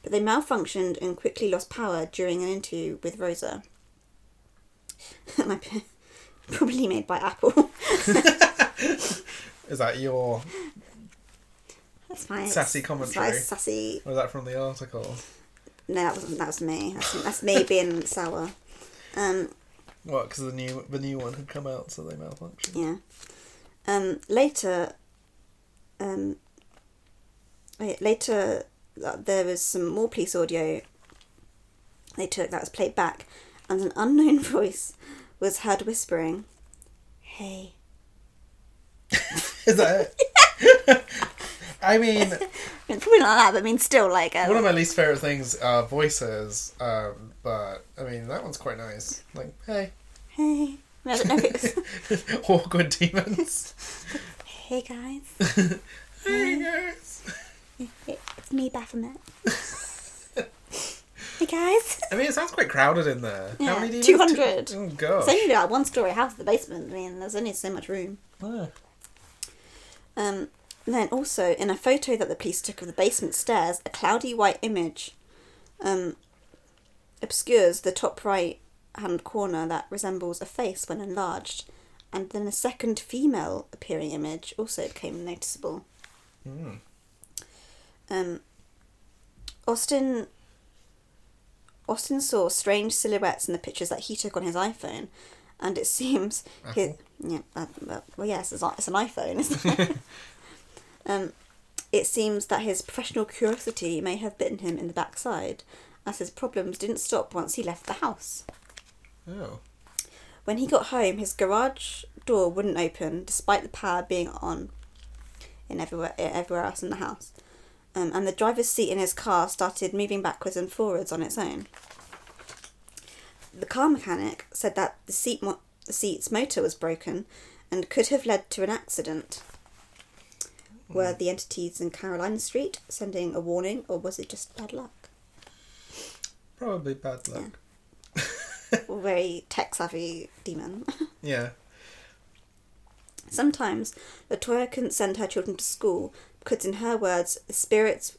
but they malfunctioned and quickly lost power during an interview with Rosa. Probably made by Apple. Is that your. That's my Sassy that's commentary. my sassy. Was that from the article? No, that wasn't. that was me. That's, that's me being sour. Um, What? Because the new the new one had come out, so they malfunctioned. yeah. Um, later, um, wait, later uh, there was some more police audio. They took that was played back, and an unknown voice was heard whispering, "Hey." Is that it? I mean, probably not that, but I mean, still like. Um, one of my least favorite things are voices, um, but I mean that one's quite nice. Like, hey, Hey. I don't know if it awkward demons. hey guys, hey guys. it's me, Baphomet. hey guys. I mean, it sounds quite crowded in there. Yeah, How many demons? 200. Oh god. It's only like one story house the basement. I mean, there's only so much room. Ah. Um, then also in a photo that the police took of the basement stairs, a cloudy white image um, obscures the top right hand corner that resembles a face when enlarged, and then a second female appearing image also became noticeable. Hmm. Um, Austin Austin saw strange silhouettes in the pictures that he took on his iPhone, and it seems his yeah uh, well, yes it's, it's an iPhone isn't it? um, it seems that his professional curiosity may have bitten him in the backside, as his problems didn't stop once he left the house. Oh. When he got home, his garage door wouldn't open despite the power being on in everywhere everywhere else in the house. Um, and the driver's seat in his car started moving backwards and forwards on its own. The car mechanic said that the seat mo- the seat's motor was broken and could have led to an accident. Were the entities in Carolina Street sending a warning, or was it just bad luck? Probably bad luck. Or very tech savvy demon. Yeah. Sometimes Latoya couldn't send her children to school because, in her words, the spirits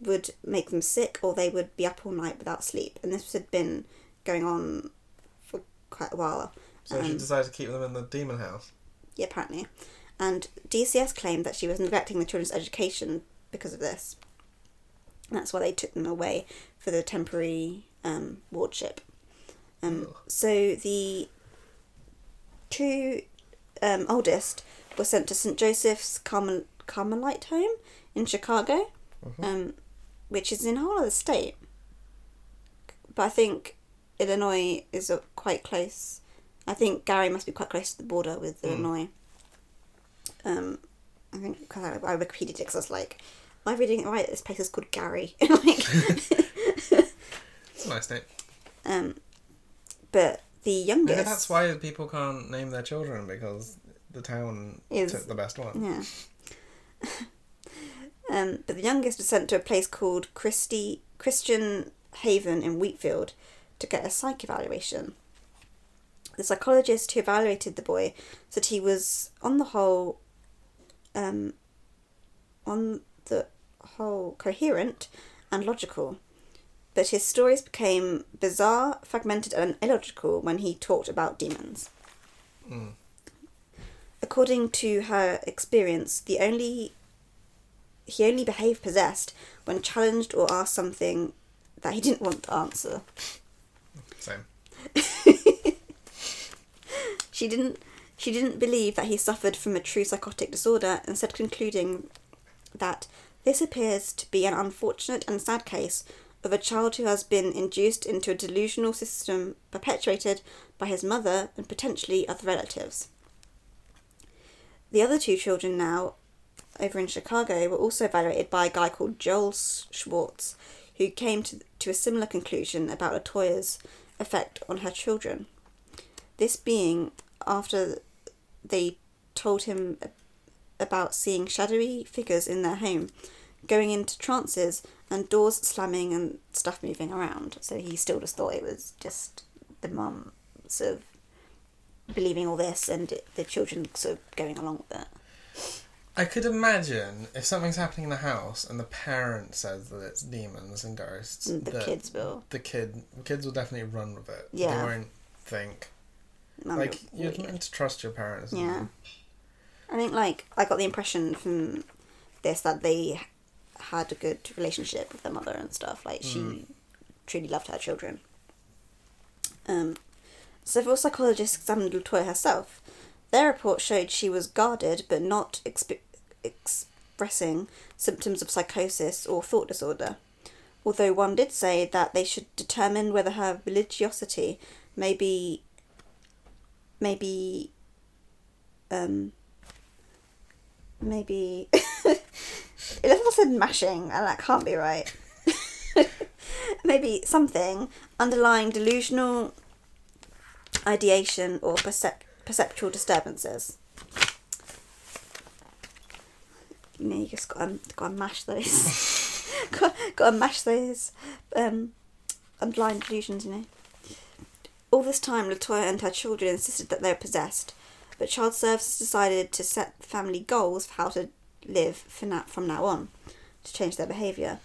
would make them sick or they would be up all night without sleep. And this had been going on for quite a while. So she Um, decided to keep them in the demon house. yeah, apparently. And DCS claimed that she was neglecting the children's education because of this. That's why they took them away for the temporary um, wardship. Um, so the two um, oldest were sent to St. Joseph's Carmel- Carmelite home in Chicago, Mhm. um, which is in a whole other state. But I think Illinois is quite close. I think Gary must be quite close to the border with Mm. Illinois. Um, I think because I, I Wikipedia it because I was like, am I reading it right? This place is called Gary. like, It's a nice name. um, but the youngest. Maybe that's why people can't name their children because the town Is- took the best one. Yeah. um, but the youngest was sent to a place called Christie Christian Haven in Wheatfield to get a psych evaluation. The psychologist who evaluated the boy said he was, on the whole, um, on the whole, coherent and logical. But his stories became bizarre, fragmented, and illogical when he talked about demons. Mm. According to her experience, the only he only behaved possessed when challenged or asked something that he didn't want to answer. Same. she didn't she didn't believe that he suffered from a true psychotic disorder, instead concluding that this appears to be an unfortunate and sad case of a child who has been induced into a delusional system perpetuated by his mother and potentially other relatives. The other two children now over in Chicago were also evaluated by a guy called Joel Schwartz, who came to, to a similar conclusion about Latoya's effect on her children. This being after they told him about seeing shadowy figures in their home, going into trances and doors slamming and stuff moving around. So he still just thought it was just the mum sort of believing all this and the children sort of going along with it. I could imagine if something's happening in the house and the parent says that it's demons and ghosts. Mm, The kids will. The kid, the kids will definitely run with it. Yeah. They won't think. Mum like you're meant to trust your parents. Yeah. I think, like, I got the impression from this that they had a good relationship with their mother and stuff. Like, she Mm. truly loved her children. Um, several psychologists examined Latoya herself. Their report showed she was guarded but not exp- expressing symptoms of psychosis or thought disorder. Although one did say that they should determine whether her religiosity may be maybe um maybe I said mashing and that can't be right. Maybe something underlying delusional ideation or percep- perceptual disturbances. You know you just gotta, gotta mash those. Got, gotta mash those um underlying delusions you know all this time, Latoya and her children insisted that they were possessed, but Child Services decided to set family goals for how to live from now on, to change their behaviour.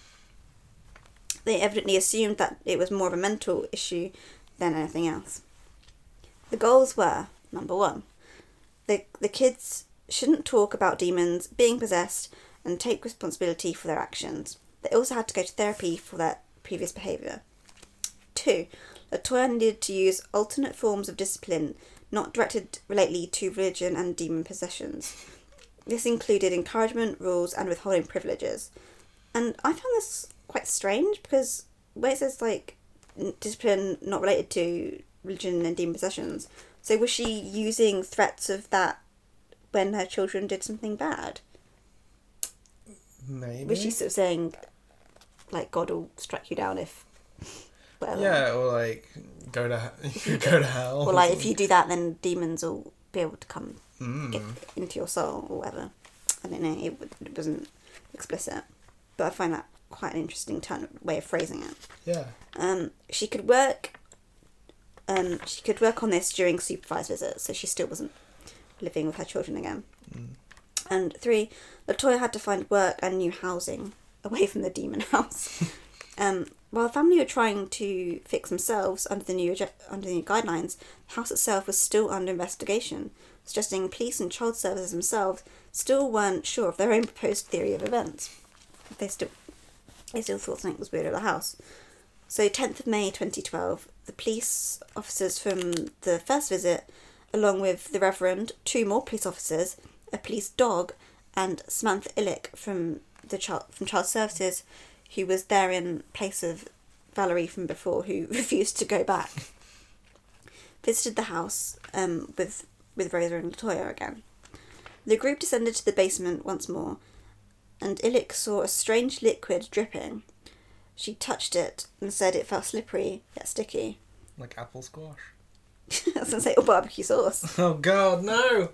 They evidently assumed that it was more of a mental issue than anything else. The goals were number one, the, the kids shouldn't talk about demons, being possessed, and take responsibility for their actions. They also had to go to therapy for their previous behaviour. Two, Latoya needed to use alternate forms of discipline not directed relatedly to religion and demon possessions. This included encouragement, rules, and withholding privileges. And I found this quite strange because where it says like discipline not related to religion and demon possessions, so was she using threats of that when her children did something bad? Maybe. Was she sort of saying, like, God will strike you down if whatever? Yeah, or like go to he- go to hell. Or like, if you do that, then demons will be able to come Mm. get into your soul or whatever. I don't know. It, it wasn't explicit, but I find that quite an interesting turn way of phrasing it. Yeah. Um, she could work. Um, she could work on this during supervised visits, so she still wasn't living with her children again. Mm. And three, Latoya had to find work and new housing away from the demon house. Um, while the family were trying to fix themselves under the new under the new guidelines, the house itself was still under investigation, suggesting police and child services themselves still weren't sure of their own proposed theory of events. They still they still thought something was weird at the house. So, 10th of May 2012, the police officers from the first visit, along with the Reverend, two more police officers, a police dog, and Samantha Ilic from the child from Child Services, who was there in place of Valerie from before, who refused to go back, visited the house um, with with Rosa and Latoya again. The group descended to the basement once more, and Ilic saw a strange liquid dripping. She touched it and said it felt slippery yet sticky. Like apple squash. I was gonna say, oh, barbecue sauce. Oh God, no!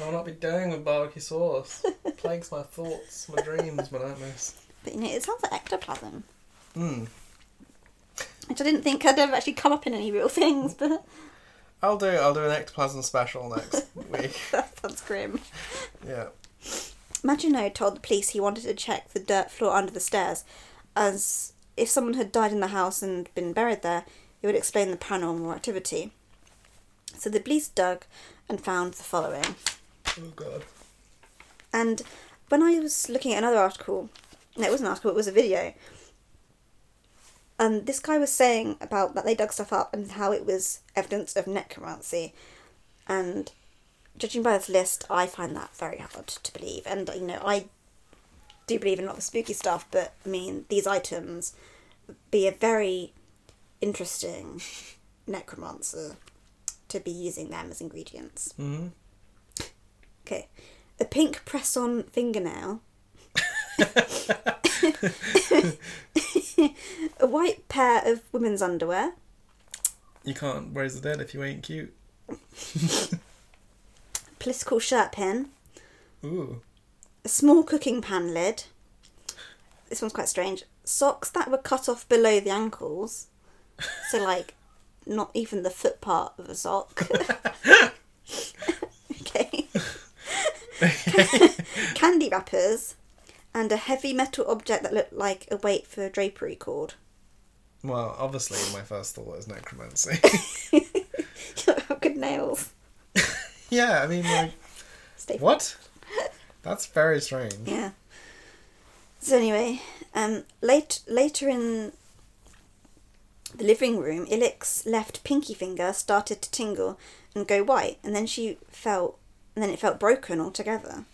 I will not be doing with barbecue sauce. Plagues my thoughts, my dreams, my nightmares. But you know, it sounds like ectoplasm, Hmm. which I didn't think had ever actually come up in any real things, but I'll do. I'll do an ectoplasm special next week. that sounds grim. Yeah. Maginot told the police he wanted to check the dirt floor under the stairs, as if someone had died in the house and been buried there, it would explain the paranormal activity. So the police dug and found the following. Oh God. And when I was looking at another article, it wasn't an article, it was a video. And this guy was saying about that they dug stuff up and how it was evidence of necromancy. And judging by this list, I find that very hard to believe. And you know, I do believe in a lot of spooky stuff, but I mean, these items be a very interesting necromancer to be using them as ingredients. hmm Okay, a pink press-on fingernail. A white pair of women's underwear. You can't raise the dead if you ain't cute. Political shirt pin. Ooh. a small cooking pan lid. This one's quite strange. Socks that were cut off below the ankles. So, like, not even the foot part of a sock. okay. Candy wrappers. And a heavy metal object that looked like a weight for a drapery cord. Well, obviously, my first thought is necromancy. Good nails. yeah, I mean, like, Stay what? That's very strange. Yeah. So anyway, um, late later in the living room, Ilic's left pinky finger started to tingle and go white, and then she felt, and then it felt broken altogether.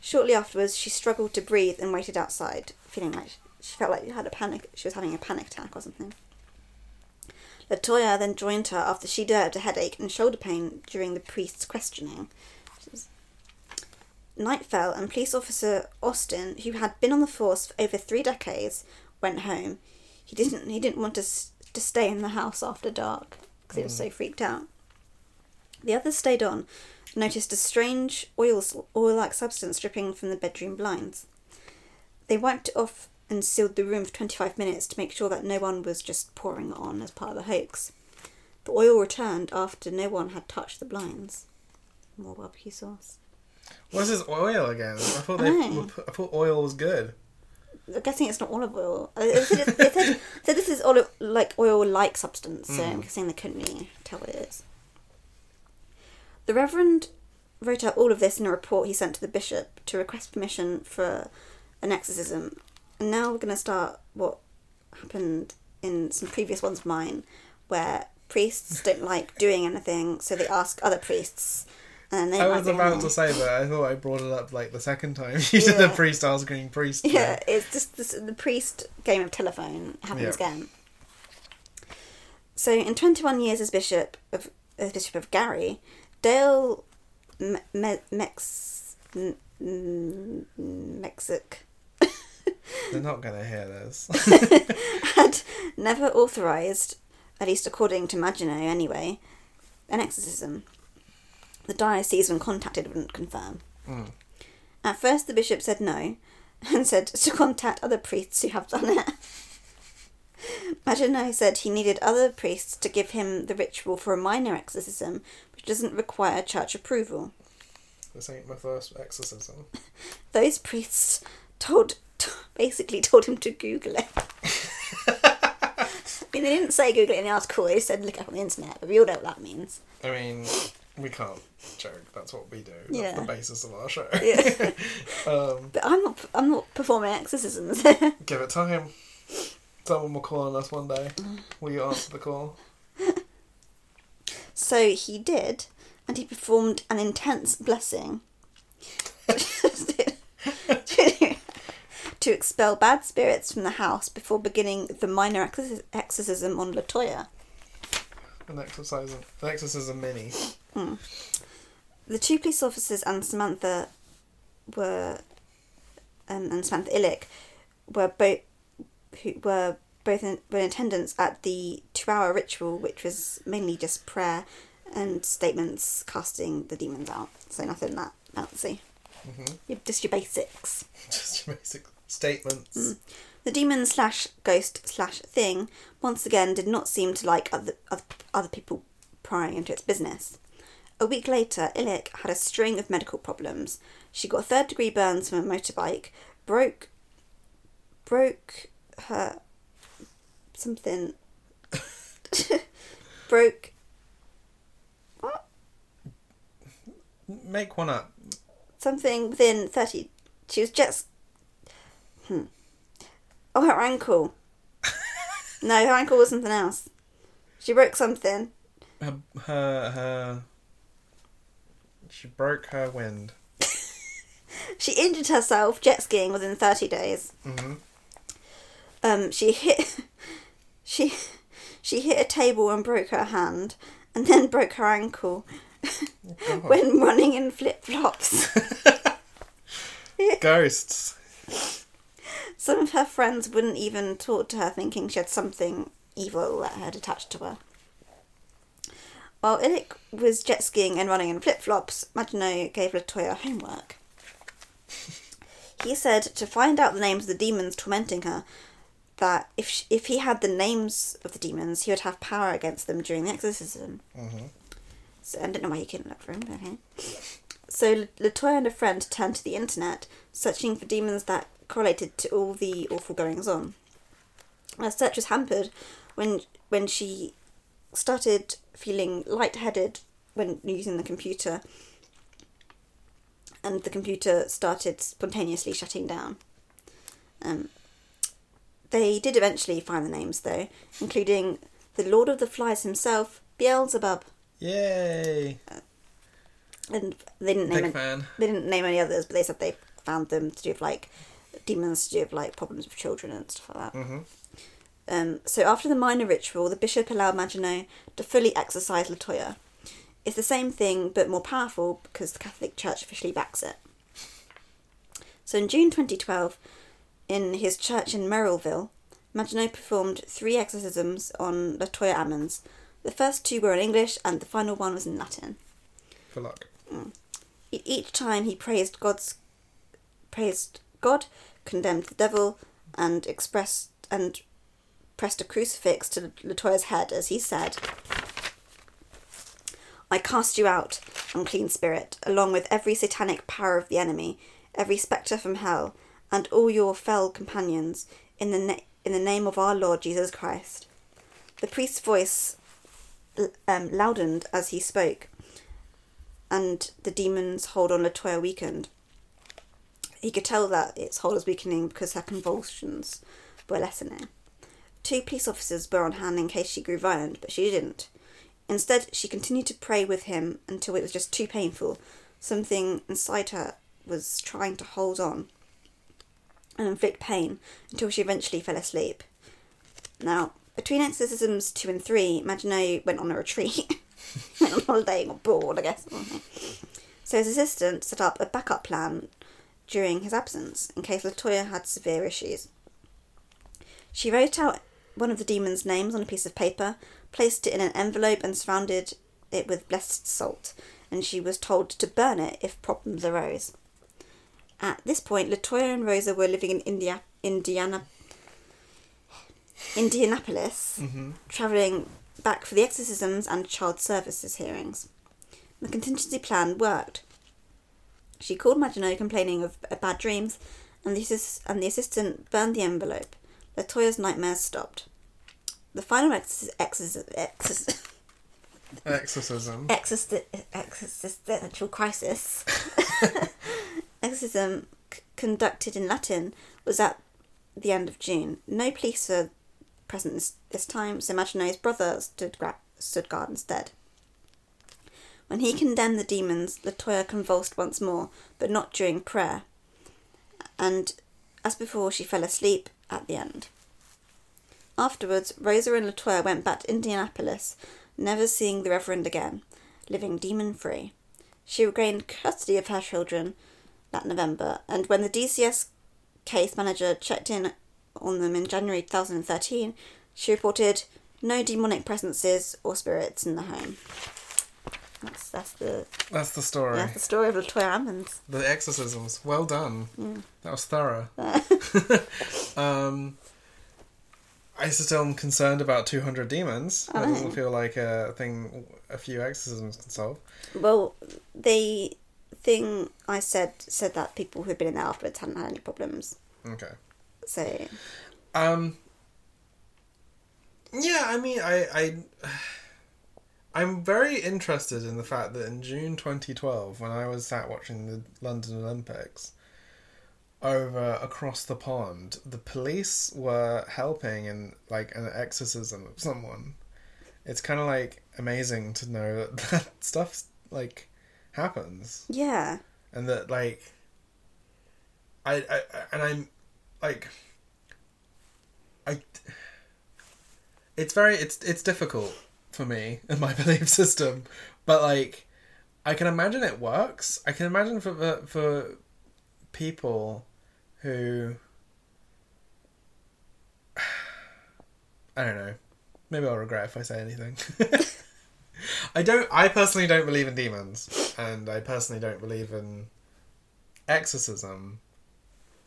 Shortly afterwards, she struggled to breathe and waited outside, feeling like she felt like she had a panic. She was having a panic attack or something. Latoya then joined her after she developed a headache and shoulder pain during the priest's questioning. Night fell, and police officer Austin, who had been on the force for over three decades, went home. He didn't. He didn't want to to stay in the house after dark because he was mm. so freaked out. The others stayed on, noticed a strange oil oil-like substance dripping from the bedroom blinds. They wiped it off and sealed the room for twenty-five minutes to make sure that no one was just pouring it on as part of the hoax. The oil returned after no one had touched the blinds. More barbecue sauce. What's this oil again? I thought they. Oh. I thought oil was good. I'm guessing it's not olive oil. Uh, It said, it said, said this is olive, like oil-like substance, so I'm guessing they couldn't really tell what it is. The Reverend wrote out all of this in a report he sent to the bishop to request permission for an exorcism. And now we're going to start what happened in some previous ones of mine, where priests don't like doing anything, so they ask other priests, and they I was about to say that. I thought I brought it up like the second time. You did the priest asking priest. Yeah, it's just this, the priest game of telephone happens Yeah. again. So, in 21 years as bishop of as bishop of Gary, Dale Me- Me- Mex M- Mexic They're not gonna hear this. had never authorised, at least according to Maginot anyway, an exorcism. The diocese, when contacted, wouldn't confirm. Mm. At first, the bishop said no, and said to contact other priests who have done it. Maginot said he needed other priests to give him the ritual for a minor exorcism, which doesn't require church approval. this ain't my first exorcism. Those priests told, basically told him to Google it. I mean, they didn't say Google it in the article, they said look up on the internet, but we all know what that means. I mean, we can't joke. That's what we do. That's Yeah. the basis of our show. Yeah. um, But I'm not, I'm not performing exorcisms. give it time. Someone will call on us one day. Will you answer the call? So he did, and he performed an intense blessing to expel bad spirits from the house before beginning the minor exorcis- exorcism on Latoya. An exorcism. An exorcism mini. The two police officers and Samantha were, um, and Samantha Ilic were both who were both in, were in attendance at the two-hour ritual, which was mainly just prayer and statements casting the demons out. So nothing that fancy. Mhm. Your- Just your basics. Just your basic statements. The demon slash ghost slash thing once again did not seem to like other other, other people prying into its business. A week later, Ilic had a string of medical problems. She got third degree burns from a motorbike, broke broke her something broke. What? Make one up. something within 30 she was just hmm. Oh her ankle. No her ankle was something else. She broke something. Her, her, her She broke her wind. She injured herself jet skiing within 30 days. hmm Um, she hit she she hit a table and broke her hand, and then broke her ankle oh, God. when running in flip flops. Ghosts. Some of her friends wouldn't even talk to her, thinking she had something evil that had attached to her. While Ilic was jet skiing and running in flip flops, Maginot gave Latoya homework. He said to find out the names of the demons tormenting her, that if sh if he had the names of the demons, he would have power against them during the exorcism. hmm So I don't know why you couldn't look for him, but okay. So Latoya and a friend turned to the internet, searching for demons that correlated to all the awful goings on. Her search was hampered when when she started feeling lightheaded when using the computer, and the computer started spontaneously shutting down. Um, they did eventually find the names, though, including the Lord of the Flies himself, Beelzebub, Yay! and they didn't name Big any, fan. they didn't name any others, but they said they found them to do with like demons to do with like problems with children and stuff like that. Mm-hmm. Um, so after the minor ritual, the bishop allowed Maginot to fully exorcise Latoya. It's the same thing but more powerful because the Catholic Church officially backs it. So in June 2012, in his church in Merrillville, Maginot performed three exorcisms on Latoya Ammons. The first two were in English and the final one was in Latin. For luck. Mm. E- Each time he praised God's praised God, condemned the devil, and expressed and pressed a crucifix to Latoya's head as he said, "I cast you out, unclean spirit, along with every satanic power of the enemy, every spectre from hell, and all your fell companions, in the na- in the name of our Lord Jesus Christ." The priest's voice um, loudened as he spoke and the demon's hold on Latoya weakened. He could tell that its hold was weakening because her convulsions were lessening. Two police officers were on hand in case she grew violent, but she didn't. Instead, she continued to pray with him until it was just too painful. Something inside her was trying to hold on and inflict pain until she eventually fell asleep. Now, between exorcisms two and three, Maginot went on a retreat. went on holiday, got bored, I guess. So his assistant set up a backup plan during his absence in case Latoya had severe issues. She wrote out one of the demon's names on a piece of paper, placed it in an envelope, and surrounded it with blessed salt, and she was told to burn it if problems arose. At this point, Latoya and Rosa were living in India, Indiana, Indianapolis, hmm travelling back for the exorcisms and child services hearings. The contingency plan worked. She called Maginot complaining of bad dreams, and the, assist- and the assistant burned the envelope. Latoya's nightmares stopped. The final exorcis- exorcis- exorcis- Exorcism. exorci- existential crisis exorcism c- conducted in Latin was at the end of June. No police were present this, this time, so Maginot's brother stood, gra- stood guard instead. When he condemned the demons, Latoya convulsed once more, but not during prayer. And as before, she fell asleep at the end. Afterwards, Rosa and Latoya went back to Indianapolis, never seeing the Reverend again, living demon free. She regained custody of her children that November, and when the DCS case manager checked in on them in January 2013, she reported no demonic presences or spirits in the home. That's that's the That's the story. that's the story of Latoya Ammons. The exorcisms. Well done. That was thorough. um, I still am concerned about 200 demons. That I know. doesn't feel like a thing a few exorcisms can solve. Well, the thing I said said that people who'd been in there afterwards hadn't had any problems. Okay. So Um. Yeah, I mean, I, I, I'm very interested in the fact that in June 2012, when I was sat watching the London Olympics, over across the pond, the police were helping in like an exorcism of someone. It's kind of like amazing to know that that stuff's like happens. Yeah. and that like I, I and I'm like I it's very it's it's difficult for me and my belief system but like I can imagine it works. I can imagine for for, for people who I don't know. Maybe I'll regret if I say anything. I don't I personally don't believe in demons and I personally don't believe in exorcism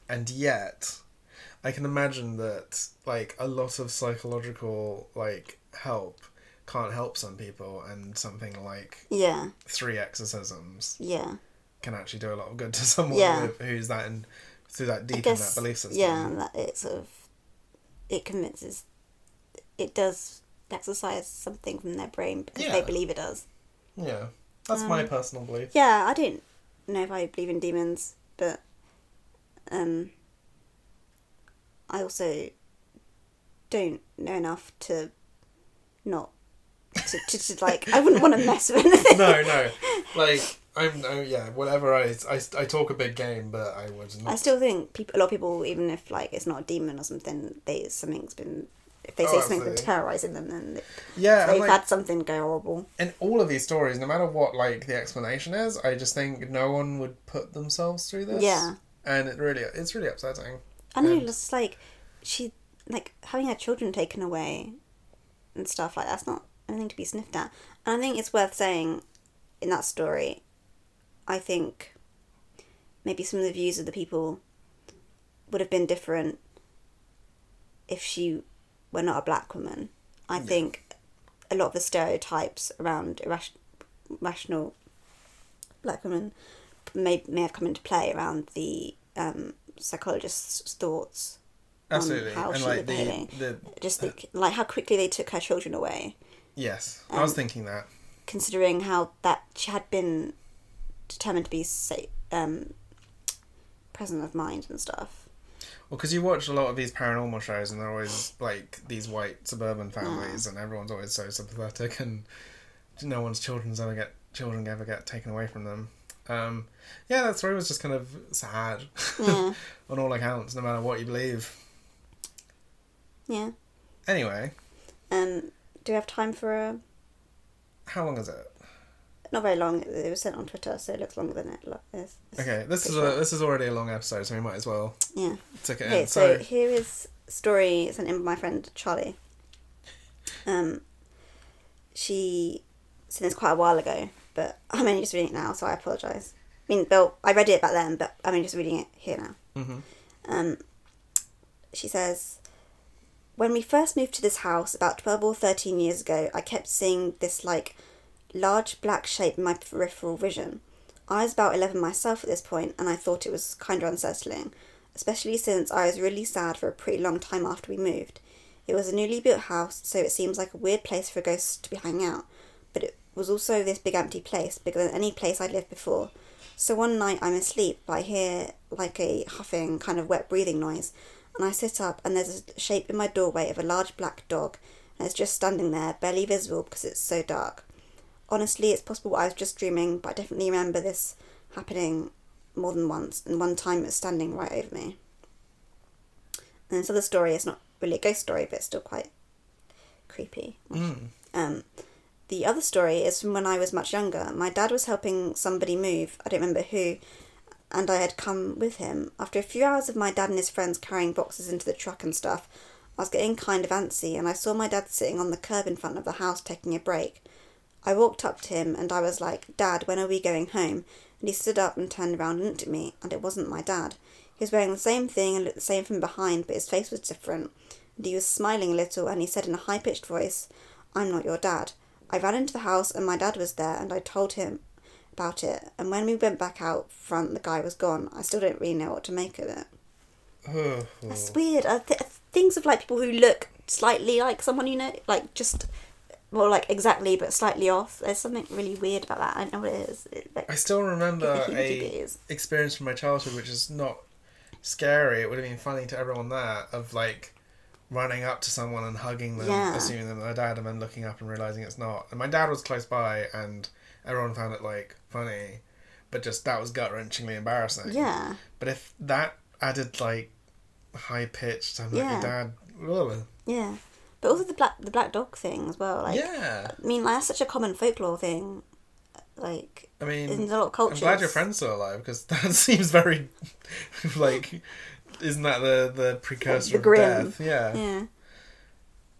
and yet I can imagine that like a lot of psychological like help can't help some people and something like Yeah. three exorcisms Yeah. can actually do a lot of good to someone Yeah. who's that in through that deep in that belief system. Yeah, that it sort of it convinces it does exercise something from their brain because they believe it does. Yeah. That's my Um, personal belief. Yeah, I don't know if I believe in demons, but um, I also don't know enough to not to, to, to like. I wouldn't want to mess with anything. no, no. Like I'm oh yeah, whatever I, I I talk a big game but I would not I still think people, a lot of people, even if like it's not a demon or something, they something's been. If they say Oh, something's been terrorizing them, then Yeah, they've like, had something go horrible. in all of these stories, no matter what like the explanation is, I just think no one would put themselves through this. Yeah. And it really it's really upsetting. I know, And- it's like she like having her children taken away and stuff like that's not anything to be sniffed at. And I think it's worth saying in that story. I think maybe some of the views of the people would have been different if she were not a black woman. I Yeah. think a lot of the stereotypes around irrational, rational black women may may have come into play around the um, psychologist's thoughts Absolutely. on how and she like was the, the Just think, like how quickly they took her children away, yes. I was Um, thinking that. considering how that she had been determined to be sa- um, present of mind and stuff. Well, because you watch a lot of these paranormal shows, and they're always like these white suburban families, and everyone's always so sympathetic, and no one's children's ever get children ever get taken away from them. Um, yeah, that story was just kind of sad Yeah, on all accounts, no matter what you believe. yeah. Anyway, Um, do we have time for a? how long is it? Not very long. It was sent on Twitter, so it looks longer than it lo- is. Okay, this is a, short. this is already a long episode, so we might as well Yeah. tick it Okay, in. so, So, here is story sent in by my friend Charlie. Um, she sent this quite a while ago, but I'm only just reading it now, so I apologise. I mean, Bill, I read it back then, but I'm only just reading it here now. Mhm. Um, she says, When we first moved to this house about 12 or 13 years ago, I kept seeing this like large black shape in my peripheral vision. I was about 11 myself at this point, and I thought it was kind of unsettling, especially since I was really sad for a pretty long time after we moved. It was a newly built house, so it seems like a weird place for a ghost to be hanging out, but it was also this big empty place, bigger than any place I'd lived before. So one night I'm asleep, but I hear like a huffing, kind of wet breathing noise, and I sit up, and there's a shape in my doorway of a large black dog, and it's just standing there, barely visible because it's so dark. Honestly, it's possible I was just dreaming, but I definitely remember this happening more than once, and one time it was standing right over me. And this other story is not really a ghost story, but it's still quite creepy. Mm. Um, the other story is from when I was much younger. My dad was helping somebody move, I don't remember who, and I had come with him. After a few hours of my dad and his friends carrying boxes into the truck and stuff, I was getting kind of antsy, and I saw my dad sitting on the curb in front of the house taking a break. I walked up to him and I was like, Dad, when are we going home? And he stood up and turned around and looked at me, and it wasn't my dad. He was wearing the same thing and looked the same from behind, but his face was different. And he was smiling a little, and he said in a high pitched voice, I'm not your dad. I ran into the house, and my dad was there, and I told him about it. And when we went back out front, the guy was gone. I still don't really know what to make of it. Oh, oh. That's weird. I th- things of like people who look slightly like someone you know, like just well, like exactly, but slightly off. There's something really weird about that. I don't know what it is. It, like, I still remember a experience from my childhood, which is not scary. It would have been funny to everyone there of like running up to someone and hugging them, Yeah. assuming them their dad, and then looking up and realizing it's not. And my dad was close by, and everyone found it like funny, but just that was gut wrenchingly embarrassing. Yeah. But if that added like high pitched, I'm like Yeah. your dad. ugh. Yeah. But also the black the black dog thing as well. Like yeah, I mean, like, that's such a common folklore thing. Like I mean, in a lot of cultures. I'm glad your friend's still alive because that seems very like. Isn't that the the precursor The of death? Yeah. Yeah.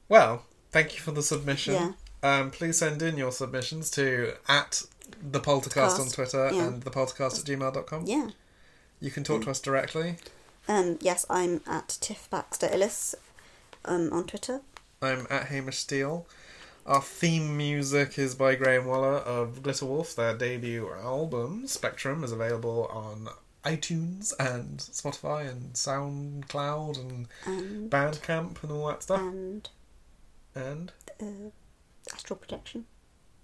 Well, thank you for the submission. Yeah. Um, please send in your submissions to at the Poltercast on Twitter yeah. and the Poltercast at gmail.com. Yeah. You can talk to us directly. Um. Yes, I'm at Tiff Baxter Ilic. Um. On Twitter. I'm at Hamish Steele. Our theme music is by Graham Waller of Glitter Wolf. Their debut album, Spectrum, is available on iTunes and Spotify and SoundCloud and And Bandcamp and all that stuff. and And uh, astral projection.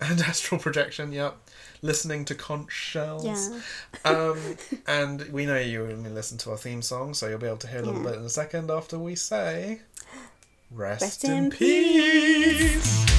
and Astral Projection, yep. Listening to conch shells. Yeah. Um, and we know you only listen to our theme song, so you'll be able to hear a little Yeah. bit in a second after we say, Rest, Rest in, in peace. Thank